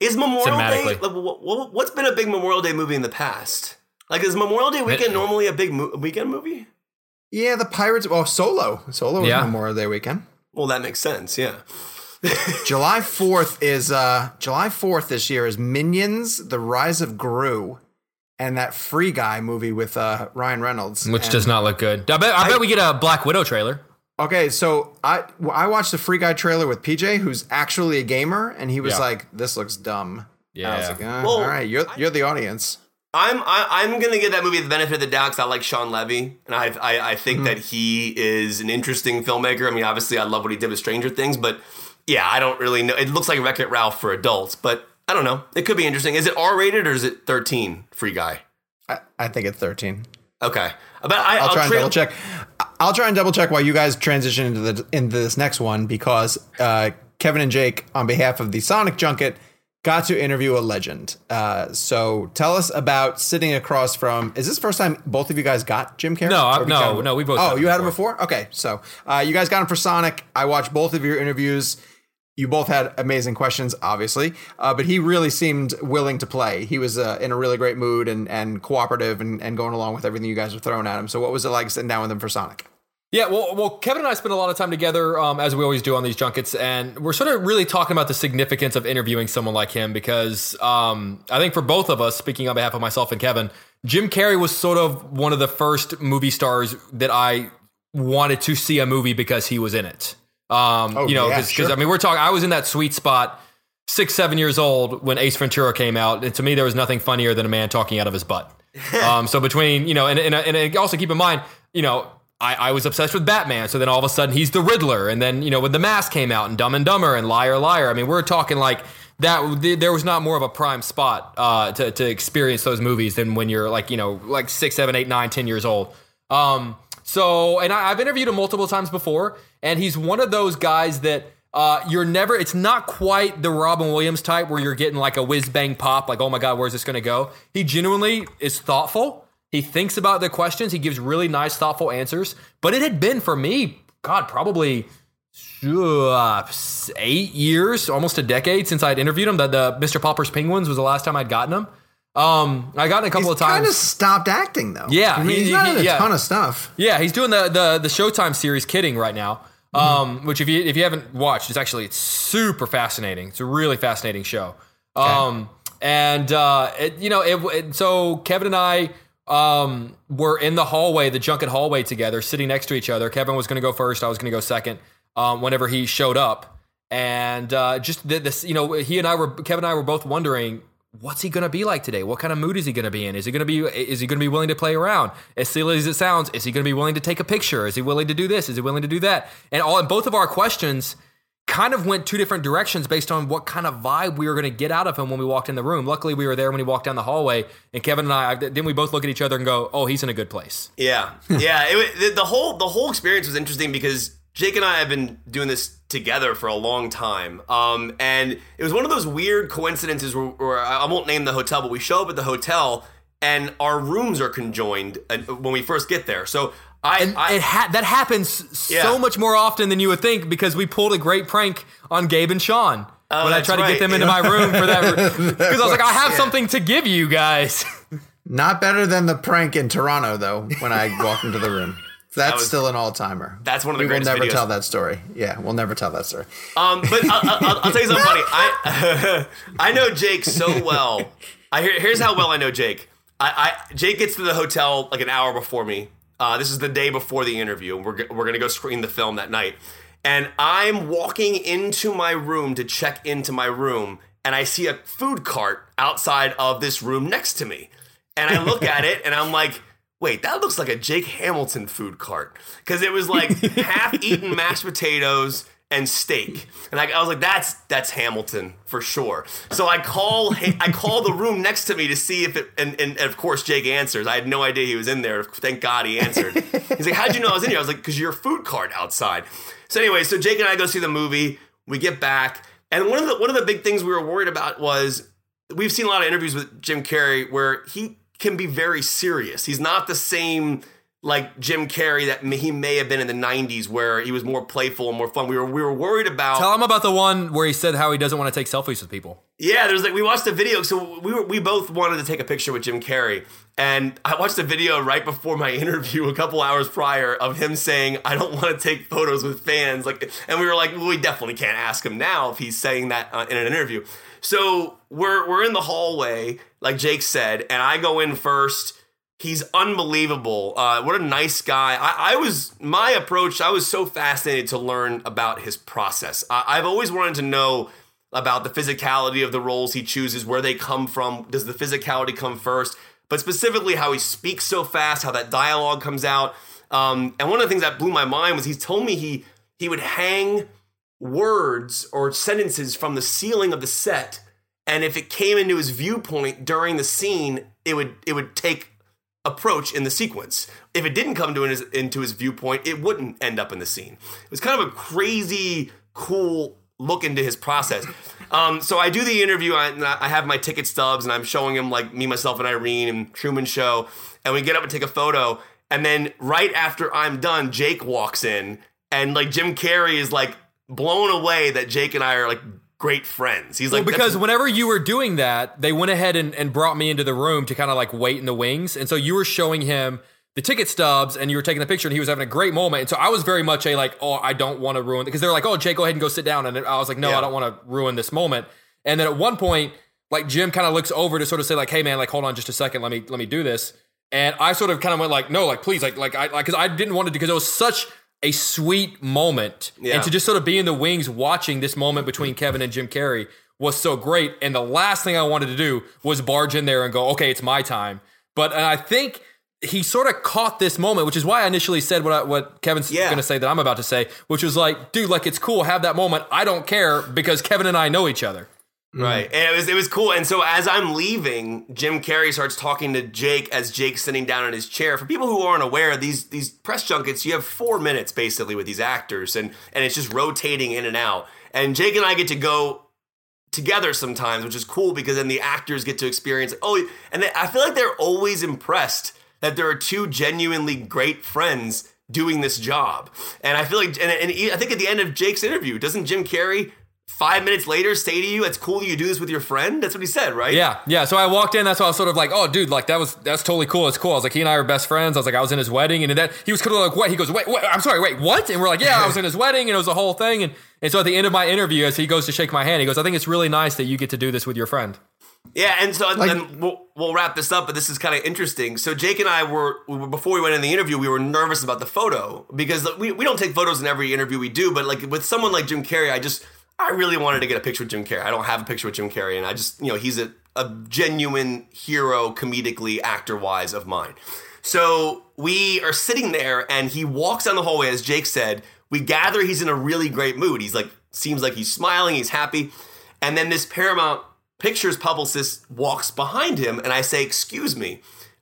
Is Memorial Day? Like, wh- wh- what's been a big Memorial Day movie in the past? Like, is Memorial Day weekend normally a big mo- weekend movie? Yeah, the Pirates. Oh, Solo. Solo was Yeah. Memorial Day weekend. Well, that makes sense. Yeah. July 4th is uh July 4th this year is Minions: The Rise of Gru and that Free Guy movie with uh Ryan Reynolds. Which And- does not look good. I bet I, bet we get a Black Widow trailer. Okay, so I well, I watched the Free Guy trailer with PJ who's actually a gamer and he was Yeah. like this looks dumb. And I was Yeah. like, uh, Well, all right, you're you're the audience. I'm I, I'm gonna give that movie the benefit of the doubt because I like Shawn Levy and I I, I think that he is an interesting filmmaker. I mean, obviously, I love what he did with Stranger Things, but yeah, I don't really know. It looks like Wreck It Ralph for adults, but I don't know. It could be interesting. Is it R rated or is it 13? Free Guy. I, I think it's 13. Okay, but I, I'll try and double check. I'll try and double check while you guys transition into the into this next one because uh, Kevin and Jake, on behalf of the Sonic Junket, got to interview a legend. Uh, so tell us about sitting across from. Is this the first time both of you guys got Jim Carrey? No, I- no, no, we both Oh, you had him before. before. Okay, so uh, you guys got him for Sonic. I watched both of your interviews. You both had amazing questions, obviously, uh, but he really seemed willing to play. He was uh, in a really great mood and, and cooperative and, and going along with everything you guys were throwing at him. So, what was it like sitting down with him for Sonic? Yeah, well, well, Kevin and I spend a lot of time together, um, as we always do on these junkets, and we're sort of really talking about the significance of interviewing someone like him because um, I think for both of us, speaking on behalf of myself and Kevin, Jim Carrey was sort of one of the first movie stars that I wanted to see a movie because he was in it. Um, Oh, you know, yeah, because sure. I mean, we're talking. I was in that sweet spot, six, seven years old when Ace Ventura came out, and to me, there was nothing funnier than a man talking out of his butt. um, so between you know, and, and and also keep in mind, you know, I, I was obsessed with Batman. So then all of a sudden he's the Riddler, and then you know when the Mask came out and Dumb and Dumber and Liar Liar. I mean, we're talking like that. th- There was not more of a prime spot uh, to to experience those movies than when you're like you know like six, seven, eight, nine, ten years old. Um, so and I, I've interviewed him multiple times before, and he's one of those guys that. Uh, you're never. It's not quite the Robin Williams type where you're getting like a whiz bang pop, like oh my god, where's this going to go? He genuinely is thoughtful. He thinks about the questions. He gives really nice, thoughtful answers. But it had been for me, God, probably eight years, almost a decade since I'd interviewed him. That the Mr. Popper's Penguins was the last time I'd gotten him. Um, I got in a couple He's of times. He kind of stopped acting though. Yeah, I mean, he- he's not he- in a yeah. ton of stuff. Yeah, he's doing the the the Showtime series Kidding right now. Um, which if you if you haven't watched, it's actually it's super fascinating. It's a really fascinating show. Um, and uh, it, you know, it, it, so Kevin and I um were in the hallway, the junket hallway together, sitting next to each other. Kevin was going to go first. I was going to go second. Um, whenever he showed up, and uh, just th- this, you know, he and I were Kevin and I were both wondering what's he going to be like today? What kind of mood is he going to be in? Is he going to be is he going to be willing to play around? As silly as it sounds, is he going to be willing to take a picture? Is he willing to do this? Is he willing to do that? And all and both of our questions kind of went two different directions based on what kind of vibe we were going to get out of him when we walked in the room. Luckily, we were there when he walked down the hallway, and Kevin and I then we both look at each other and go, "Oh, he's in a good place." Yeah, yeah. It, the, the whole the whole experience was interesting because Jake and I have been doing this together for a long time, um, and it was one of those weird coincidences where, where I I won't name the hotel, but we show up at the hotel and our rooms are conjoined uh, when we first get there. So I, And I it ha- that happens Yeah. so much more often than you would think because we pulled a great prank on Gabe and Sean when I Oh, that's tried to right. get them into my room for that because I was like, I have something to give you guys. Not better than the prank in Toronto though. When I walked into the room, that's was- still an all timer. That's one of the we greatest never videos. tell that story. Yeah, we'll never tell that story. Um, but I'll, I'll, I'll tell you something funny. I I know Jake so well. I here's how well I know Jake. I, I Jake gets to the hotel like an hour before me. Uh, this is the day before the interview. And we're we're gonna go screen the film that night, and I'm walking into my room to check into my room, and I see a food cart outside of this room next to me, and I look at it, and I'm like. Wait, that looks like a Jake Hamilton food cart. Because it was like half eaten mashed potatoes and steak. And I, I, was like, that's that's Hamilton for sure. So I call I call the room next to me to see if it and, and, and, of course Jake answers. I had no idea he was in there. Thank God he answered. He's like, How'd you know I was in here? I was like, because your food cart outside. So anyway, so Jake and I go see the movie. We get back. And one of the one of the big things we were worried about was we've seen a lot of interviews with Jim Carrey where he can be very serious. He's not the same like Jim Carrey that he may have been in the '90s, where he was more playful and more fun. We were we were worried about. Tell him about the one where he said how he doesn't want to take selfies with people. Yeah, there's like we watched a video, so we were we both wanted to take a picture with Jim Carrey, and I watched a video right before my interview, a couple hours prior, of him saying I don't want to take photos with fans, like, and we were like, well, we definitely can't ask him now if he's saying that uh, in an interview. So we're we're in the hallway, like Jake said, and I go in first He's unbelievable. Uh, what a nice guy. I, I, was my approach. I was so fascinated to learn about his process. I, I've always wanted to know about the physicality of the roles he chooses, where they come from. Does the physicality come first? But specifically, how he speaks so fast, how that dialogue comes out. Um, and one of the things that blew my mind was he told me he he would hang words or sentences from the ceiling of the set, and if it came into his viewpoint during the scene, it would it would take approach in the sequence. If it didn't come to his, into his viewpoint, it wouldn't end up in the scene. It was kind of a crazy, cool look into his process. Um, so I do the interview. I, I, have my ticket stubs, and I'm showing him like me, myself, and Irene and Truman Show, and we get up and take a photo. And then right after I'm done, Jake walks in, and like Jim Carrey is like blown away that Jake and I are like great friends. He's like well, because whenever you were doing that, they went ahead and, and brought me into the room to kind of like wait in the wings, and so you were showing him the ticket stubs and you were taking the picture and he was having a great moment. And so I was very much a like, oh, I don't want to ruin because they're like, oh, Jake, go ahead and go sit down. And I was like, no, yeah. I don't want to ruin this moment. And then at one point, like Jim kind of looks over to sort of say like, hey man, like hold on just a second, let me let me do this. And I sort of kind of went like, no, like please, like like I like because I didn't want to because it was such a sweet moment. Yeah. And to just sort of be in the wings watching this moment between Kevin and Jim Carrey was so great. And the last thing I wanted to do was barge in there and go, okay, it's my time. But and I think he sort of caught this moment, which is why I initially said what I, what Kevin's yeah. going to say that I'm about to say, which was like, dude, like it's cool, have that moment. I don't care because Kevin and I know each other. Mm. Right. And it was it was cool. And so as I'm leaving, Jim Carrey starts talking to Jake as Jake's sitting down in his chair. For people who aren't aware, these these press junkets, you have four minutes basically with these actors and and it's just rotating in and out. And Jake and I get to go together sometimes, which is cool because then the actors get to experience oh and I feel like they're always impressed that there are two genuinely great friends doing this job. And I feel like and, and I think at the end of Jake's interview, doesn't Jim Carrey five minutes later say to you, "It's cool you do this with your friend." That's what he said, right? Yeah, yeah. So I walked in. That's why I was sort of like, "Oh, dude, like that was that's totally cool. It's cool." I was like, "He and I are best friends." I was like, "I was in his wedding," and then he was kind of like, "What?" He goes, "Wait, wait, I'm sorry, wait, what?" And we're like, "Yeah, I was in his wedding, and it was a whole thing." And and so at the end of my interview, as he goes to shake my hand, he goes, "I think it's really nice that you get to do this with your friend." Yeah, and so like, and we'll, we'll wrap this up, but this is kind of interesting. So Jake and I were, we were before we went in the interview, we were nervous about the photo because we, we don't take photos in every interview we do, but like with someone like Jim Carrey, I just I really wanted to get a picture with Jim Carrey. I don't have a picture with Jim Carrey, and I just, you know, he's a, a genuine hero, comedically, actor wise, of mine. So we are sitting there, and he walks down the hallway, as Jake said. We gather he's in a really great mood. He's like, seems like he's smiling, he's happy. And then this Paramount Pictures publicist walks behind him, and I say, Excuse me.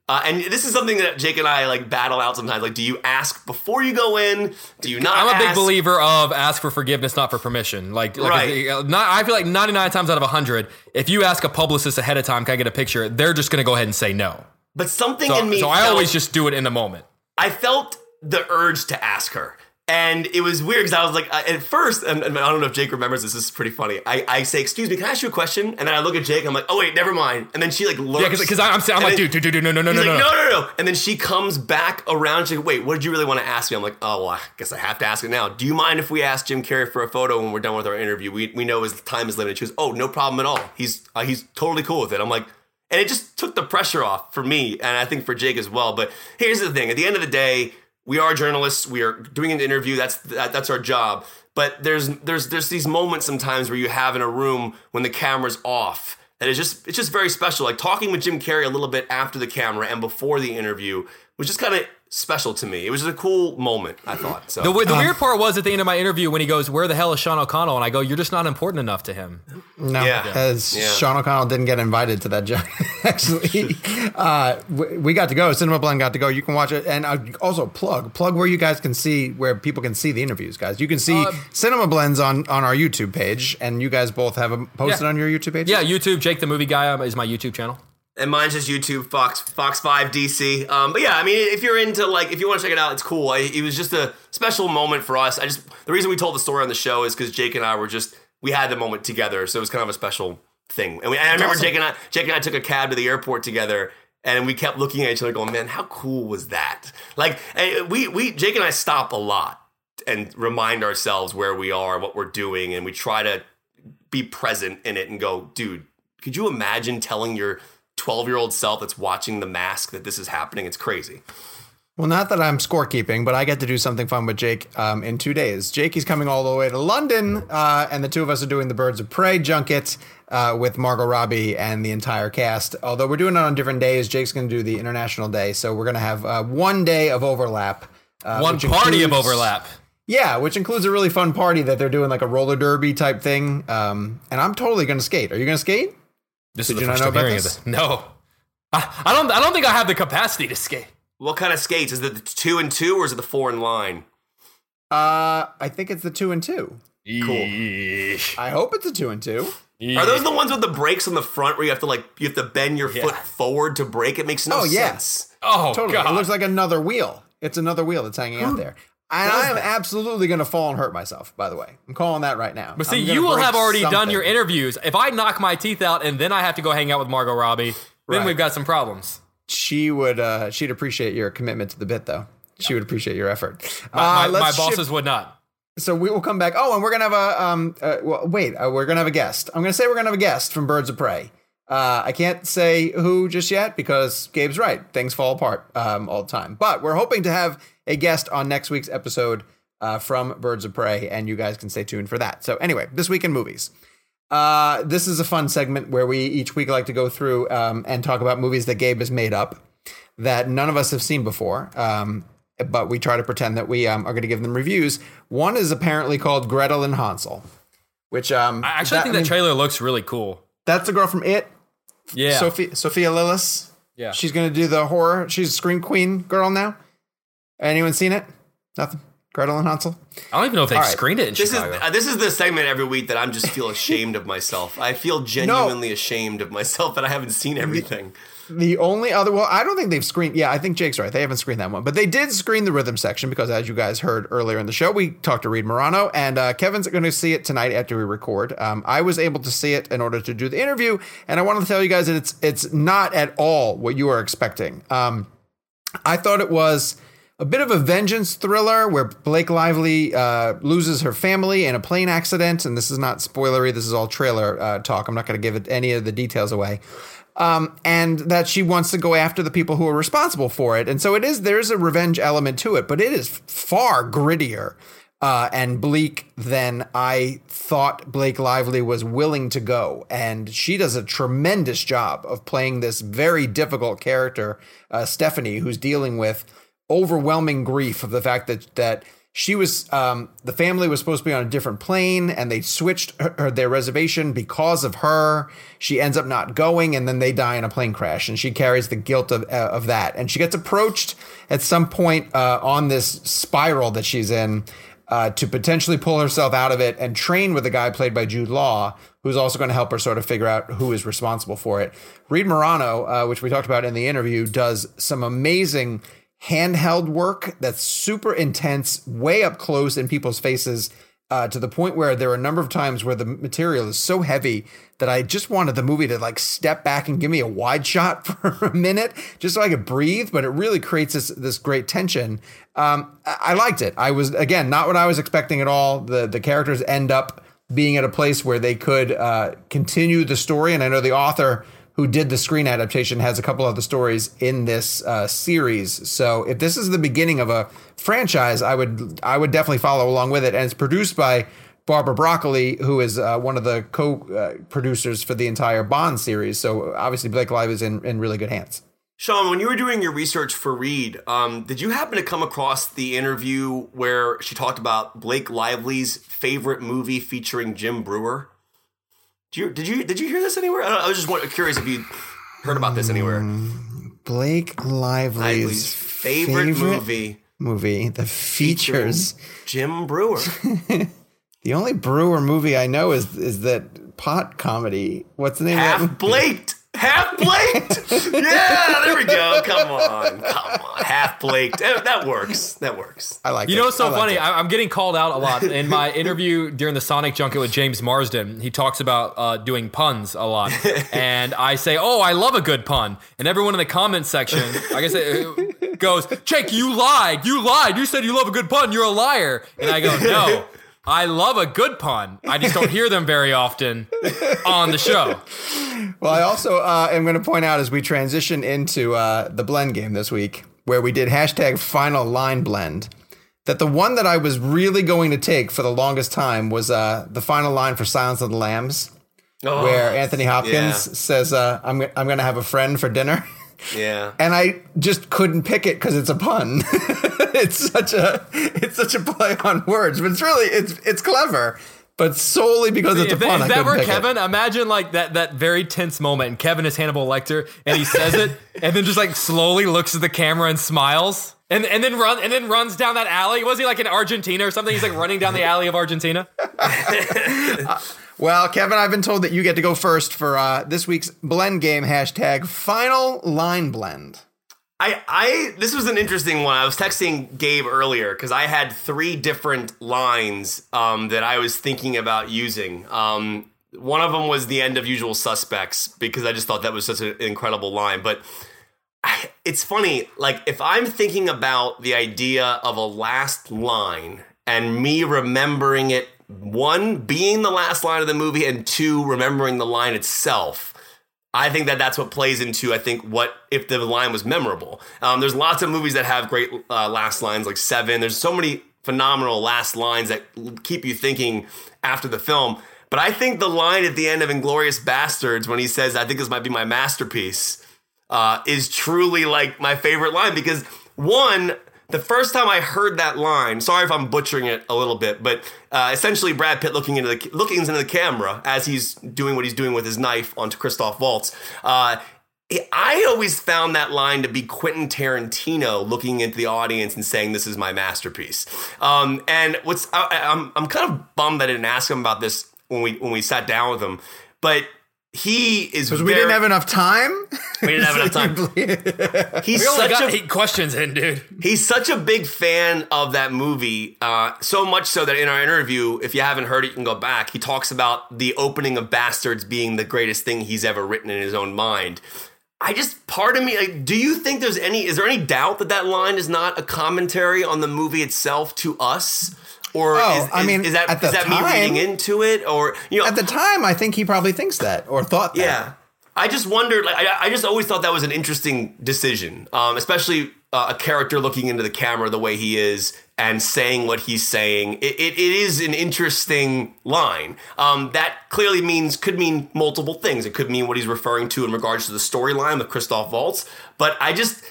Uh, and this is something that Jake and I like battle out sometimes. Like, do you ask before you go in? Do you not? I'm a ask? big believer of ask for forgiveness, not for permission. Like, like right. Uh, not, I feel like 99 times out of 100, if you ask a publicist ahead of time, can I get a picture? They're just going to go ahead and say no. But something so, in me. So I always just do it in the moment. I felt the urge to ask her. And it was weird because I was like, at first, and, and, I don't know if Jake remembers this. This is pretty funny. I, I say, "Excuse me, can I ask you a question?" And then I look at Jake. I'm like, "Oh wait, never mind." And then she like looks. Yeah, because I'm, I'm like, dude, dude, dude, no, no, no, no, like, no, no, no, no. And then she comes back around. She's like, "Wait, what did you really want to ask me?" I'm like, "Oh, well, I guess I have to ask it now. Do you mind if we ask Jim Carrey for a photo when we're done with our interview? We we know his time is limited." She goes, "Oh, no problem at all. He's uh, he's totally cool with it." I'm like. And it just took the pressure off for me, and I think for Jake as well. But here's the thing: at the end of the day, we are journalists. We are doing an interview. That's that, that's our job. But there's there's there's these moments sometimes where you have in a room when the camera's off that is just it's just very special. Like talking with Jim Carrey a little bit after the camera and before the interview was just kind of special to me. It was just a cool moment, I thought. So The, w- the weird part was at the end of my interview when he goes, "Where the hell is Sean O'Connell?" and I go, "You're just not important enough to him." No, Yeah. as Yeah. Sean O'Connell didn't get invited to that job. Actually, uh, we, we got to go. Cinema Blend got to go. You can watch it, and uh, also plug plug where you guys can see where people can see the interviews. Guys, you can see Uh, Cinema Blends on on our YouTube page, and you guys both have them posted Yeah. on your YouTube page. Yeah, YouTube. Jake the movie guy um, is my YouTube channel. And mine's just YouTube Fox Fox Five DC. Um, but yeah, I mean, if you're into like, if you want to check it out, it's cool. I, it was just a special moment for us. I just the reason we told the story on the show is because Jake and I were just we had the moment together, so it was kind of a special thing. And, we, and I remember awesome. Jake and I Jake and I took a cab to the airport together. And we kept looking at each other, going, "Man, how cool was that?" Like, we we Jake and I stop a lot and remind ourselves where we are, what we're doing, and we try to be present in it and go, dude, could you imagine telling your 12 year old self that's watching The Mask that this is happening? It's crazy. Well, not that I'm scorekeeping, but I get to do something fun with Jake um, in two days. Jake is coming all the way to London, uh, and the two of us are doing the Birds of Prey junket uh, with Margot Robbie and the entire cast. Although we're doing it on different days, Jake's going to do the international day, so we're going to have uh, one day of overlap. Uh, One party of overlap. Yeah, which includes a really fun party that they're doing like a roller derby type thing. Um, and I'm totally going to skate. Are you going to skate? This Did is you the not first know I'm about hearing of this? this. No, I, I don't. I don't think I have the capacity to skate. What kind of skates? Is it the two and two or is it the four and line? Uh, I think it's the two and two. Cool. I hope it's a two and two. Are those the ones with the brakes on the front where you have to like you have to bend your foot forward to brake? It makes no Oh, yeah. sense. Oh Totally. god! It looks like another wheel. It's another wheel that's hanging out there. And I am absolutely going to fall and hurt myself, by the way. I'm calling that right now. But see, you will have already done your interviews. If I knock my teeth out and then I have to go hang out with Margot Robbie, then Right. we've got some problems. She would, uh, she'd appreciate your commitment to the bit, though. She would appreciate your effort. My, Uh, my, my bosses shift- would not. So we will come back. Oh, and we're gonna have a um. Uh, well, wait, uh, we're gonna have a guest. I'm gonna say we're gonna have a guest from Birds of Prey. Uh, I can't say who just yet because Gabe's right. Things fall apart um, all the time. But we're hoping to have a guest on next week's episode uh, from Birds of Prey, and you guys can stay tuned for that. So anyway, this week in movies. Uh, this is a fun segment where we each week like to go through um, and talk about movies that Gabe has made up that none of us have seen before. Um, but we try to pretend that we um, are going to give them reviews. One is apparently called Gretel and Hansel, which um, I actually think that I mean, trailer looks really cool. That's the girl from It, Yeah. Sophia Sophia Lillis. Yeah. she's going to do the horror. She's a scream queen girl now. Anyone seen it? Nothing. Gretel and Hansel. I don't even know if they've All right. screened it in This is uh, this is the segment every week that I'm just feel ashamed of myself. I feel genuinely ashamed of myself that I haven't seen everything. The only other, well, I don't think they've screened. Yeah, I think Jake's right. They haven't screened that one, but they did screen the rhythm section because, as you guys heard earlier in the show, we talked to Reed Morano, and uh, Kevin's going to see it tonight after we record. Um, I was able to see it in order to do the interview, and I wanted to tell you guys that it's it's not at all what you are expecting. Um, I thought it was a bit of a vengeance thriller where Blake Lively uh, loses her family in a plane accident. And this is not spoilery, this is all trailer uh, talk. I'm not going to give it any of the details away. Um, and that she wants to go after the people who are responsible for it. And so it is, there's a revenge element to it, but it is far grittier. Uh, and bleak than I thought Blake Lively was willing to go. And she does a tremendous job of playing this very difficult character, uh, Stephanie, who's dealing with overwhelming grief of the fact that that she was um, the family was supposed to be on a different plane and they switched her, her- their reservation because of her she ends up not going and then they die in a plane crash and she carries the guilt of, uh, of that and she gets approached at some point uh, on this spiral that she's in uh, to potentially pull herself out of it and train with a guy played by Jude Law, who's also going to help her sort of figure out who is responsible for it. Reed Morano, uh, which we talked about in the interview, does some amazing handheld work that's super intense, way up close in people's faces. Uh, to the point where there are a number of times where the material is so heavy that I just wanted the movie to like step back and give me a wide shot for a minute just so I could breathe. But it really creates this this great tension. Um, I, liked it. I was again not what I was expecting at all. The the characters end up being at a place where they could uh, continue the story, and I know the author who did the screen adaptation has a couple other stories in this uh, series. So if this is the beginning of a franchise, I would I would definitely follow along with it. And it's produced by Barbara Broccoli, who is uh, one of the co-producers for the entire Bond series. So obviously Blake Lively is in, in really good hands. Sean, when you were doing your research for Reed, um, did you happen to come across the interview where she talked about Blake Lively's favorite movie featuring Jim Breuer? Did you did you did you hear this anywhere? I, I was just curious if you heard about this anywhere. Mm, Blake Lively's, Lively's favorite, favorite, movie movie that features Jim Breuer. the only Breuer movie I know is is that pot comedy. What's the name Half of that? Blaked. Half Blaked. yeah, there we go. Come on, come on. Half Blaked. That works. That works. I like. You it. know what's so I like funny? it. I, I'm getting called out a lot in my interview during the Sonic junket with James Marsden. He talks about uh, doing puns a lot, and I say, "Oh, I love a good pun," and everyone in the comment section, I guess, it goes, "Jake, you lied. You lied. You said you love a good pun. You're a liar." And I go, "No." I love a good pun. I just don't hear them very often on the show. Well, I also uh, am going to point out as we transition into uh, the blend game this week, where we did hashtag final line blend, that the one that I was really going to take for the longest time was uh, the final line for Silence of the Lambs, Oh, where Anthony Hopkins yeah. says, uh, "I'm I'm going to have a friend for dinner." Yeah. and I just couldn't pick it because it's a pun. it's such a it's such a play on words, but it's really it's it's clever, but solely because it's a If, that- pun. if I that were pick it. Kevin, imagine like that that very tense moment, and Kevin is Hannibal Lecter, and he says it, and then just like slowly looks at the camera and smiles, and and then run and then runs down that alley. Was he like in Argentina or something? He's like running down the alley of Argentina. Well, Kevin, I've been told that you get to go first for uh, this week's blend game hashtag final line blend. I, I this was an interesting one. I was texting Gabe earlier because I had three different lines um, that I was thinking about using. Um, one of them was the end of Usual Suspects because I just thought that was such an incredible line. But I, it's funny, like if I'm thinking about the idea of a last line and me remembering it, one being the last line of the movie, and two remembering the line itself. I think that that's what plays into I think what if the line was memorable. Um, there's lots of movies that have great uh, last lines, like Seven. There's so many phenomenal last lines that keep you thinking after the film. But I think the line at the end of Inglourious Basterds when he says, "I think this might be my masterpiece," uh, is truly like my favorite line because one. The first time I heard that line, sorry if I'm butchering it a little bit, but uh, essentially Brad Pitt looking into the looking into the camera as he's doing what he's doing with his knife onto Christoph Waltz. Uh, I always found that line to be Quentin Tarantino looking into the audience and saying, "This is my masterpiece." Um, and what's I, I'm I'm kind of bummed that I didn't ask him about this when we when we sat down with him, but he is Because we didn't have enough time. we didn't have enough time. He's such got a eight questions in, dude. He's such a big fan of that movie, uh, so much so that in our interview, if you haven't heard it, you can go back. He talks about the opening of Basterds being the greatest thing he's ever written in his own mind. I just, part of me, like, do you think there's any, is there any doubt that that line is not a commentary on the movie itself to us? Or Oh, is, I is- mean, is that, at the is that time- me reading into it? Or, you know, At the time, I think he probably thinks that or thought that. yeah. I just wondered. Like, I, I just always thought that was an interesting decision, um, especially uh, a character looking into the camera the way he is and saying what he's saying. It, it, it is an interesting line. Um, that clearly means could mean multiple things. It could mean what he's referring to in regards to the storyline with Christoph Waltz. But I just.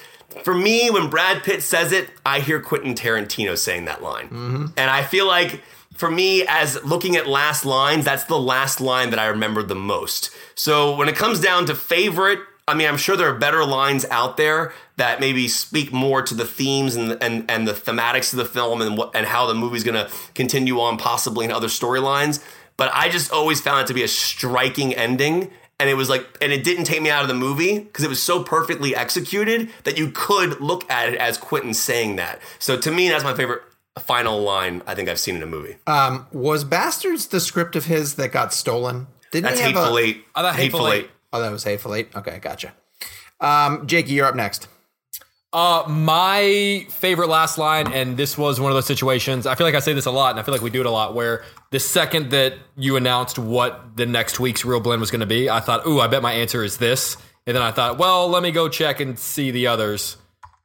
For me, when Brad Pitt says it, I hear Quentin Tarantino saying that line. Mm-hmm. And I feel like for me, as looking at last lines, that's the last line that I remember the most. So when it comes down to favorite, I mean, I'm sure there are better lines out there that maybe speak more to the themes and and, and the thematics of the film and what and how the movie's going to continue on, possibly in other storylines. But I just always found it to be a striking ending. And it was like, and it didn't take me out of the movie because it was so perfectly executed that you could look at it as Quentin saying that. So to me, that's my favorite final line I think I've seen in a movie. Um, was Basterds the script of his that got stolen? Didn't That's he have hateful a, eight. I thought Hateful Eight. Oh, that was Hateful Eight. Okay, gotcha. Um, Jakey, you're up next. Uh, my favorite last line, and this was one of those situations. I feel like I say this a lot, and I feel like we do it a lot. Where the second that you announced what the next week's real blend was going to be, I thought, "Ooh, I bet my answer is this." And then I thought, "Well, let me go check and see the others."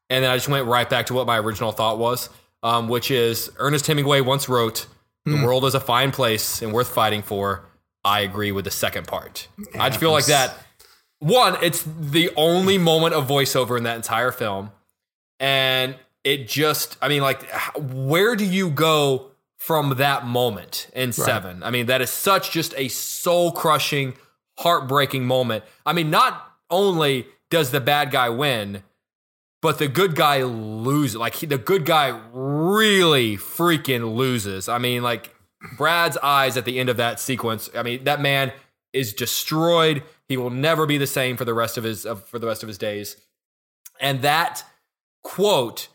And then I just went right back to what my original thought was, um, which is Ernest Hemingway once wrote, the world is a fine place and worth fighting for. I agree with the second part. I just feel like that. One, it's the only moment of voiceover in that entire film, and it just. I mean, like, where do you go from that moment in Seven? I mean, that is such just a soul crushing, heartbreaking moment. I mean, not only does the bad guy win, but the good guy loses. Like he, the good guy really freaking loses. I mean, like Brad's eyes at the end of that sequence. I mean, that man is destroyed. He will never be the same for the rest of his of, for the rest of his days. And that quote,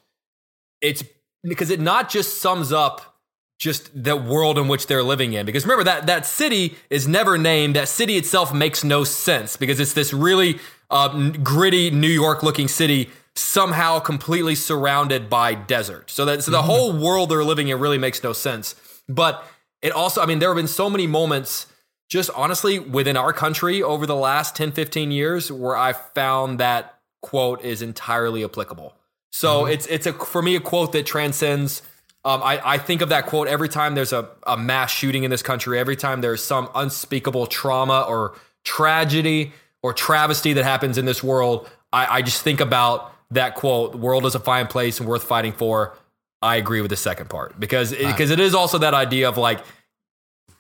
it's because it not just sums up just the world in which they're living in. Because remember that that city is never named. That city itself makes no sense because it's this really uh, gritty New York looking city somehow completely surrounded by desert. So that so the whole world they're living in really makes no sense. But it also, I mean, there have been so many moments just honestly within our country over the last 10, 15 years where I found that quote is entirely applicable. So it's it's a for me a quote that transcends. Um, I, I think of that quote every time there's a, a mass shooting in this country, every time there's some unspeakable trauma or tragedy or travesty that happens in this world. I, I just think about that quote: "The world is a fine place and worth fighting for." I agree with the second part because because it is also that idea of like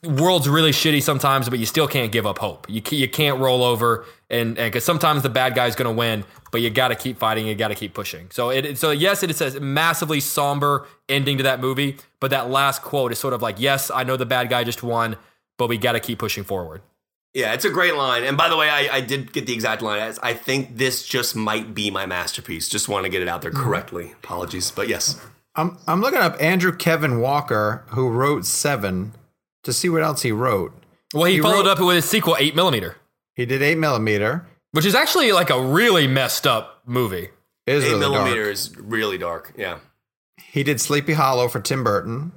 world's really shitty sometimes, but you still can't give up hope. You you can't roll over, and because sometimes the bad guy's going to win, but you got to keep fighting. You got to keep pushing. So it so yes, it is a massively somber ending to that movie, but that last quote is sort of like, yes, I know the bad guy just won, but we got to keep pushing forward. Yeah, it's a great line. And by the way, I, I did get the exact line. As I think this just might be my masterpiece. Just want to get it out there mm-hmm. correctly. Apologies, but yes. I'm I'm looking up Andrew Kevin Walker, who wrote Seven, to see what else he wrote. Well, he, He followed wrote- up with his sequel, Eight Millimeter, He did eight millimeter. which is actually like a really messed up movie. It is Eight really millimeter dark. is really dark. Yeah. He did Sleepy Hollow for Tim Burton,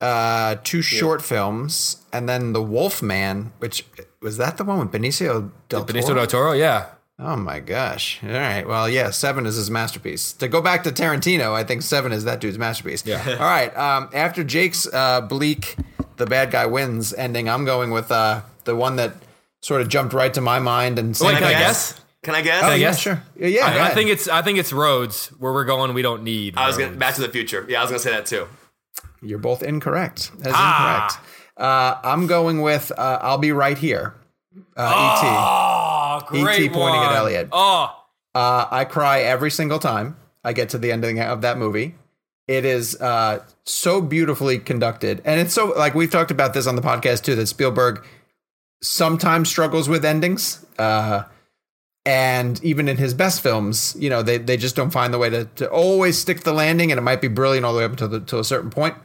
uh, two short films, and then The Wolf Man, which was that the one with Benicio del Toro? Benicio Toro? del Toro, yeah. Oh my gosh! All right, well, yeah, Seven is his masterpiece. To go back to Tarantino, I think Seven is that dude's masterpiece. Yeah. All right. Um, after Jake's uh, bleak, the bad guy wins ending, I'm going with uh, the one that sort of jumped right to my mind and. Wait, sank can I my- guess? Can I guess? Oh, yeah, guess? sure. Yeah, yeah. I, I think it's I think it's roads where we're going. We don't need. I was gonna. Back to the Future. Yeah, I was gonna say that too. You're both incorrect. That is Ah. incorrect. Uh, I'm going with uh, I'll be right here. Uh, Oh, great E.T. pointing at. Elliot. Oh, Uh, I cry every single time I get to the ending of that movie. It is uh, so beautifully conducted, and it's so like we've talked about this on the podcast too. That Spielberg sometimes struggles with endings, uh, and even in his best films, you know, they they just don't find the way to, to always stick the landing, and it might be brilliant all the way up to the, to a certain point.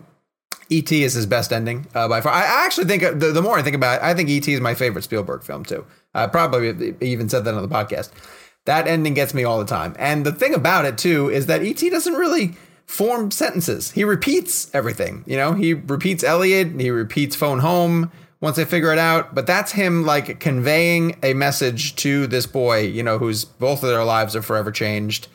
E.T. is his best ending uh, by far. I actually think uh, the, the more I think about it, I think E.T. is my favorite Spielberg film too. I probably even said that on the podcast. That ending gets me all the time. And the thing about it too is that E.T. doesn't really form sentences. He repeats everything. You know, he repeats Elliot, he repeats phone home once they figure it out. But that's him like conveying a message to this boy, you know, whose both of their lives are forever changed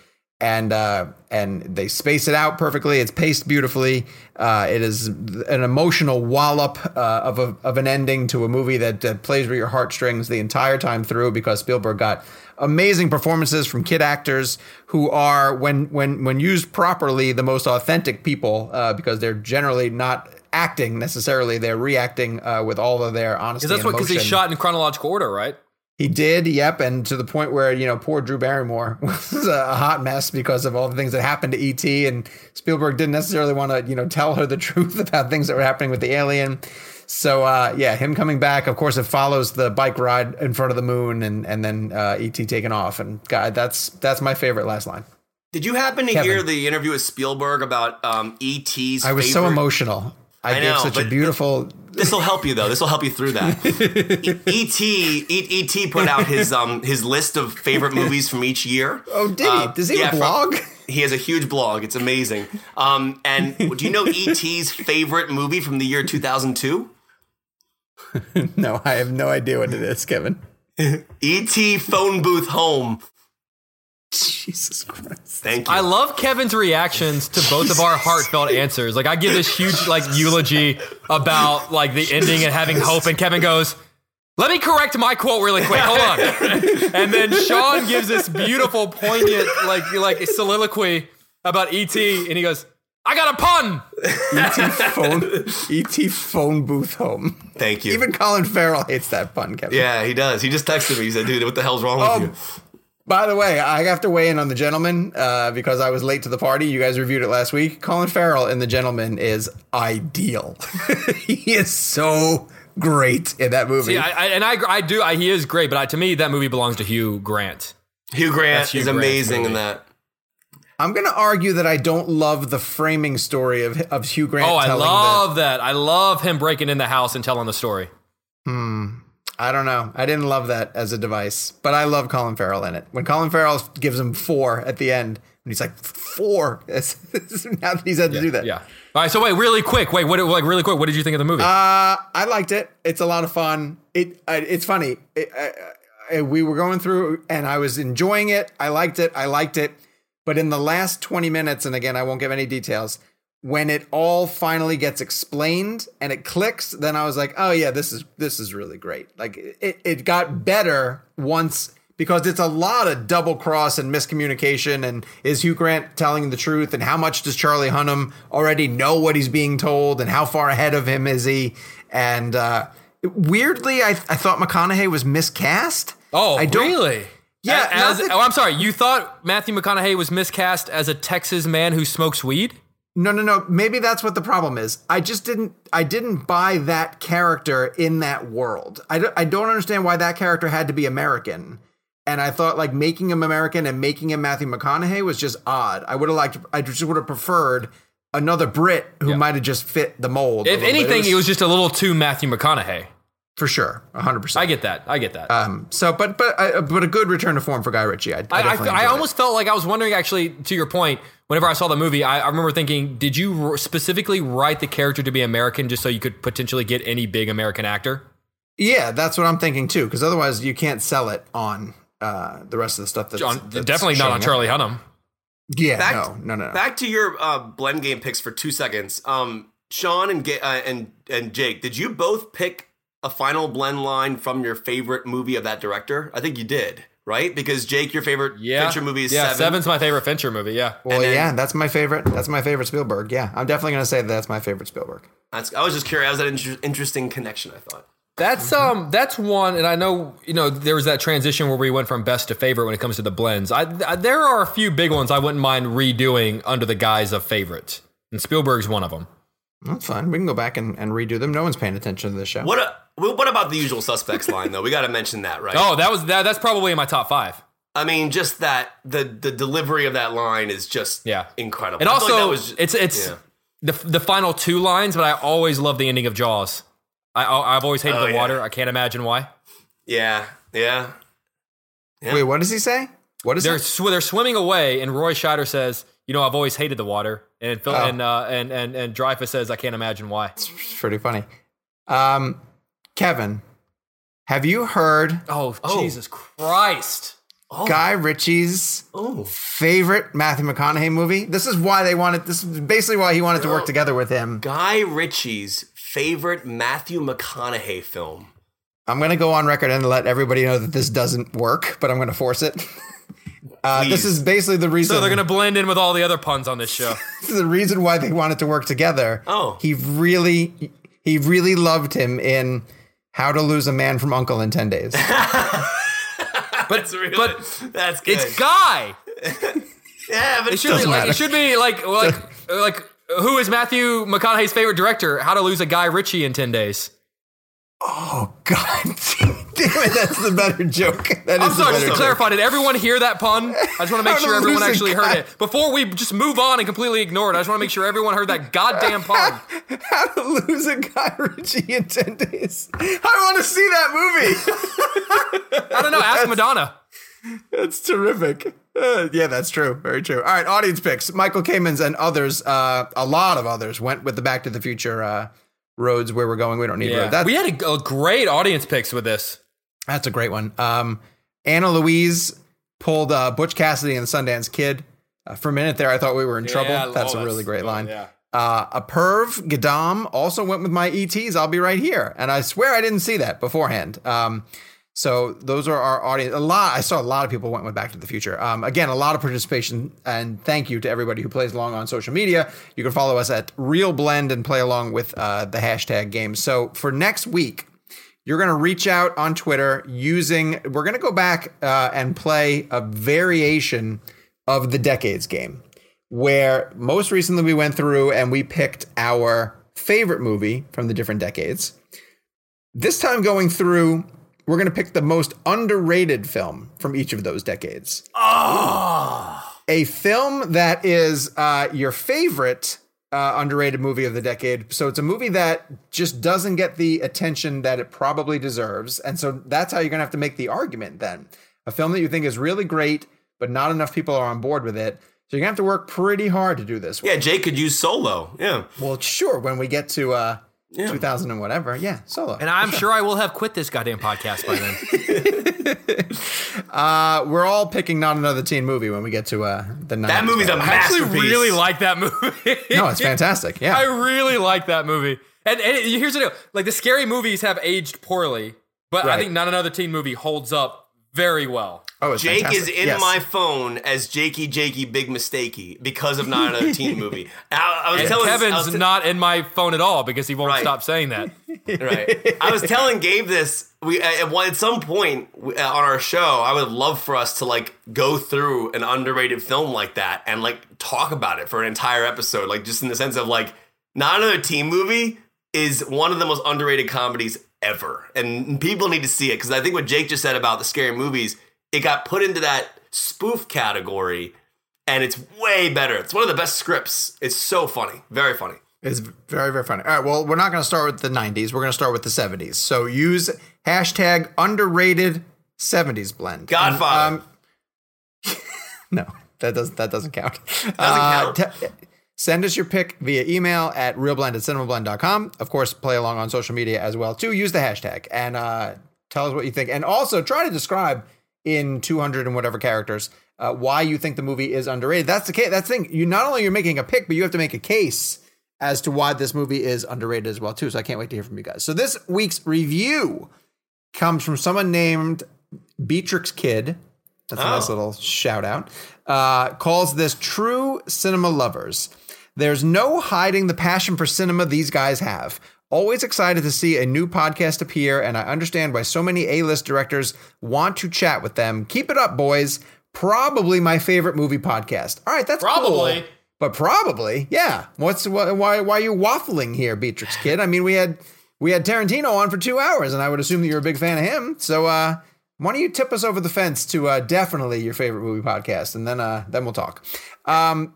and uh, and they space it out perfectly. It's paced beautifully. Uh, it is an emotional wallop uh, of a, of an ending to a movie that, that plays with your heartstrings the entire time through because Spielberg got amazing performances from kid actors who are when when when used properly the most authentic people uh, because they're generally not acting necessarily they're reacting uh, with all of their honesty because that's what because he shot in chronological order, right? He did, yep, and to the point where you know poor Drew Barrymore was a hot mess because of all the things that happened to ET, and Spielberg didn't necessarily want to you know tell her the truth about things that were happening with the alien. So uh, yeah, him coming back, of course, it follows the bike ride in front of the moon, and and then uh, ET taking off, and God, that's that's my favorite last line. Did you happen to Kevin. hear the interview with Spielberg about um, E.T.'s? I was so emotional. I, I gave know, such a beautiful. This will help you though. This will help you through that. E.T. E- E.T. put out his um his list of favorite movies from each year. Oh, did he? Uh, Does he yeah, have a from- blog? He has a huge blog. It's amazing. Um, and do you know E.T.'s favorite movie from the year 2002? no, I have no idea what it is, Kevin. E.T. Phone Booth Home. Jesus Christ. Thank you. I love Kevin's reactions to both of our heartfelt answers. Like I give this huge like eulogy about like the ending and having hope, and Kevin goes, "Let me correct my quote really quick. Hold on." and then Sean gives this beautiful, poignant like like soliloquy about ET, and he goes, "I got a pun." ET phone, ET phone booth home. Thank you. Even Colin Farrell hates that pun, Kevin. yeah, he does. He just texted me. He said, "Dude, what the hell's wrong with Oh, you?" By the way, I have to weigh in on the gentleman uh, because I was late to the party. You guys reviewed it last week. Colin Farrell in the gentleman is ideal. he is so great in that movie. See, I, I, and I, I do. I, he is great, but I, to me, that movie belongs to Hugh Grant. Hugh Grant That's Hugh is Grant's amazing in that. I'm going to argue that I don't love the framing story of of Hugh Grant. Oh, I telling love that. I love him breaking in the house and telling the story. The, I don't know. I didn't love that as a device, but I love Colin Farrell in it. When Colin Farrell gives him four at the end, and he's like four. It's- now that he's had to do that. Yeah. All right. So wait, really quick. Wait, what? Like really quick. What did you think of the movie? Uh, I liked it. It's a lot of fun. It uh, it's funny. It, we were going through, and I was enjoying it. I liked it. I liked it. But in the last twenty minutes, and again, I won't give any details. When it all finally gets explained and it clicks, then I was like, "Oh yeah, this is this is really great." Like it, it got better once because it's a lot of double cross and miscommunication. And is Hugh Grant telling the truth? And how much does Charlie Hunnam already know what he's being told? And how far ahead of him is he? And uh, weirdly, I, I thought McConaughey was miscast. oh, I don't, really? Yeah, A- As, that- oh, I'm sorry. You thought Matthew McConaughey was miscast as a Texas man who smokes weed? No, no, no. Maybe that's what the problem is. I just didn't. I didn't buy that character in that world. I don't, I don't understand why that character had to be American. And I thought like making him American and making him Matthew McConaughey was just odd. I would have liked. I just would have preferred another Brit who Yeah. might have just fit the mold. If anything, it was just a little too Matthew McConaughey. For sure, hundred percent. I get that. I get that. Um. So, but but uh, but a good return to form for Guy Ritchie. I, I, I, I, I it. almost felt like I was wondering, actually, to your point, whenever I saw the movie, I, I remember thinking, did you r- specifically write the character to be American just so you could potentially get any big American actor? Yeah, that's what I'm thinking too. Because otherwise, you can't sell it on uh, the rest of the stuff. That's, John, that's definitely not showing on up. Charlie Hunnam. Yeah, Back- no, no, no, no. Back to your uh, blend game picks for two seconds. Um, Sean and uh, and and Jake, did you both pick a final blend line from your favorite movie of that director? I think you did, right? Because Jake, your favorite Yeah. Fincher movie is yeah, Seven. Seven's my favorite Fincher movie. Yeah. well, then- yeah, that's my favorite. That's my favorite Spielberg. Yeah, I'm definitely gonna say that that's my favorite Spielberg. That's, I was just curious. That was an inter- interesting connection. I thought. That's um that's one, and I know you know there was that transition where we went from best to favorite when it comes to the blends. I, I there are a few big ones I wouldn't mind redoing under the guise of favorite, and Spielberg's one of them. That's fine. We can go back and, and redo them. No one's paying attention to this show. What a, what about the usual suspects line though? We got to mention that, right? Oh, that was that. That's probably in my top five. I mean, just that the the delivery of that line is just Yeah. incredible. And I also, like that was- it's it's yeah. the the final two lines, but I always love the ending of Jaws. I I- I've always hated Oh, the yeah. water. I can't imagine why. yeah, yeah. Yeah. Wait, what does he say? What is They're it? sw- they're swimming away, and Roy Scheider says, "You know, I've always hated the water." And Phil, Oh. and uh, and and and Dreyfuss says, "I can't imagine why." It's pretty funny. Um, Kevin, have you heard Oh, Oh. Jesus Christ! Guy Ritchie's Oh, favorite Matthew McConaughey movie? This is why they wanted. This is basically why he wanted to work together with him. Guy Ritchie's favorite Matthew McConaughey film. I'm going to go on record and let everybody know that this doesn't work, but I'm going to force it. Uh, this is basically the reason. So they're gonna blend in with all the other puns on this show. this is the reason why they wanted to work together. Oh. he really, he really loved him in How to Lose a Man from Uncle in Ten Days. That's really, but that's good. it's Guy. yeah, but It should be like matter. it should be like like like who is Matthew McConaughey's favorite director? How to Lose a Guy Ritchie in ten days. Oh God, damn it! That's the better joke. That is I'm the sorry, just to joke. clarify, did everyone hear that pun? I just want to make sure everyone actually guy. heard it. Before we just move on and completely ignore it, I just want to make sure everyone heard that goddamn pun. How to Lose a Guy Ritchie in Ten Days. I want to see that movie. I don't know. Ask Madonna. That's terrific. Uh, yeah, that's true. Very true. All right, audience picks. Michael Kamens and others, uh, a lot of others, went with the Back to the Future uh, roads where we're going. We don't need Yeah, roads. That, we had a, a great audience picks with this. that's a great one. Um, Anna Louise pulled uh, Butch Cassidy and the Sundance Kid. Uh, for a minute there, I thought we were in trouble. Yeah, That's oh, a really great line. yeah. Uh, a perv, Gadam, also went with my ETs. I'll be right here. And I swear I didn't see that beforehand. Um, so those are our audience. A lot. I saw a lot of people went with Back to the Future. Um, again, a lot of participation, and thank you to everybody who plays along on social media. You can follow us at Real Blend and play along with uh, the hashtag game. So for next week, you're going to reach out on Twitter using. We're going to go back uh, and play a variation of the decades game, where most recently we went through and we picked our favorite movie from the different decades. This time going through, we're going to pick the most underrated film from each of those decades. A film that is uh, your favorite uh, underrated movie of the decade. So it's a movie that just doesn't get the attention that it probably deserves. And so that's how you're going to have to make the argument then. A film that you think is really great, but not enough people are on board with it. So you're going to have to work pretty hard to do this. Yeah, Jake could use solo. Yeah. Well, sure, when we get to uh, 2000 and whatever. Yeah, solo. And I'm sure I will have quit this goddamn podcast by then. Uh, we're all picking not another teen movie when we get to uh, the 90s. That movie's a I actually masterpiece. really like that movie. No, it's fantastic. Yeah. I really like that movie. And, and here's the deal: like the scary movies have aged poorly, but I think not another teen movie holds up very well. Oh, Jake fantastic. is in Yes. my phone as Jakey Jakey Big Mistakey because of not another teen movie. I, I was And telling I Kevin's was t- not in my phone at all because he won't Right. stop saying that. right. I was telling Gabe this. We at, at some point uh, on our show, I would love for us to like go through an underrated film like that and like talk about it for an entire episode. Like just in the sense of like not another teen movie is one of the most underrated comedies ever, and people need to see it because I think what Jake just said about the scary movies, it got put into that spoof category, and it's way better. It's one of the best scripts. It's so funny, very funny. It's very, very funny. All right. Well, we're not going to start with the 90s. We're going to start with the 70s. So use hashtag underrated 70s blend. Godfather. And, um, no, that doesn't that doesn't count. Doesn't count? send us your pick via email at realblend at cinemablend.com. Of course, play along on social media as well too. Use the hashtag and uh, tell us what you think. And also try to describe in 200 and whatever characters uh, why you think the movie is underrated. That's the case. That's the thing. You not only you're making a pick, but you have to make a case as to why this movie is underrated as well too. So I can't wait to hear from you guys. So this week's review comes from someone named Beatrix Kid. That's a nice Oh. little shout out. Uh, calls this true cinema lovers. There's no hiding the passion for cinema these guys have. Always excited to see a new podcast appear, and I understand why so many A-list directors want to chat with them. Keep it up, boys. Probably my favorite movie podcast. All right, that's Probably. cool. But probably, yeah. What's wh- why? Why are you waffling here, Beatrix Kid? I mean, we had we had Tarantino on for two hours, and I would assume that you're a big fan of him. So, uh, why don't you tip us over the fence to uh, definitely your favorite movie podcast, and then uh, then we'll talk. Um,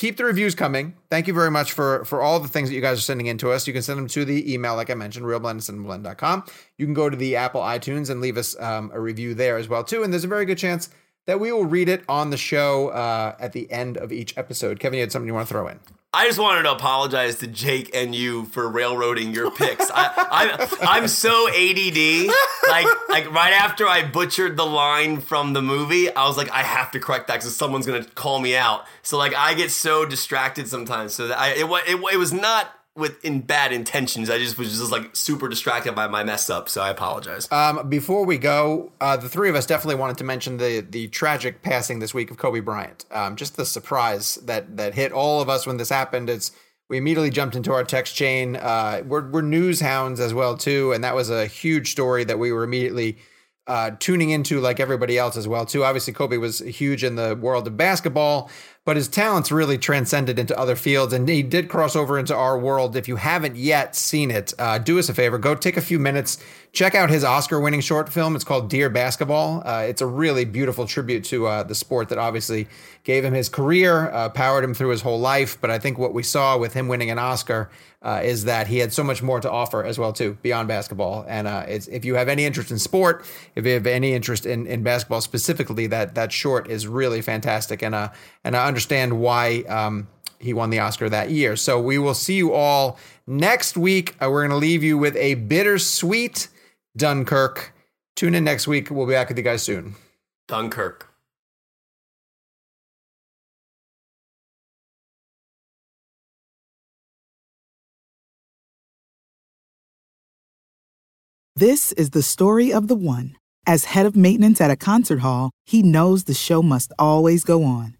keep the reviews coming. Thank you very much for for all the things that you guys are sending in to us. You can send them to the email, like I mentioned, realblend@cinemablend.com. You can go to the Apple iTunes and leave us um, a review there as well too. And there's a very good chance that we will read it on the show uh, at the end of each episode. Kevin, you had something you want to throw in? I just wanted to apologize to Jake and you for railroading your picks. I, I'm so ADD. Like, like right after I butchered the line from the movie, I was like, I have to correct that because someone's gonna call me out. So like, I get so distracted sometimes. So that I, it, it, it was not with in bad intentions. I just was just like super distracted by my mess up. So I apologize. Um, before we go, uh, the three of us definitely wanted to mention the the tragic passing this week of Kobe Bryant. Um, just the surprise that that hit all of us when this happened. It's we immediately jumped into our text chain. Uh, we're we're news hounds as well too, and that was a huge story that we were immediately uh, tuning into like everybody else as well too. Obviously, Kobe was huge in the world of basketball, but his talents really transcended into other fields, and he did cross over into our world. If you haven't yet seen it, uh, do us a favor, go take a few minutes, check out his Oscar-winning short film. It's called Dear Basketball. Uh, it's a really beautiful tribute to uh, the sport that obviously gave him his career, uh, powered him through his whole life. But I think what we saw with him winning an Oscar uh, is that he had so much more to offer as well too beyond basketball. And uh, if you have any interest in sport, if you have any interest in, in basketball specifically, that that short is really fantastic. And and I understand why um, he won the Oscar that year. So we will see you all next week. Uh, we're going to leave you with a bittersweet Dunkirk. Tune in next week. We'll be back with you guys soon. Dunkirk. This is the story of the one. As head of maintenance at a concert hall, he knows the show must always go on.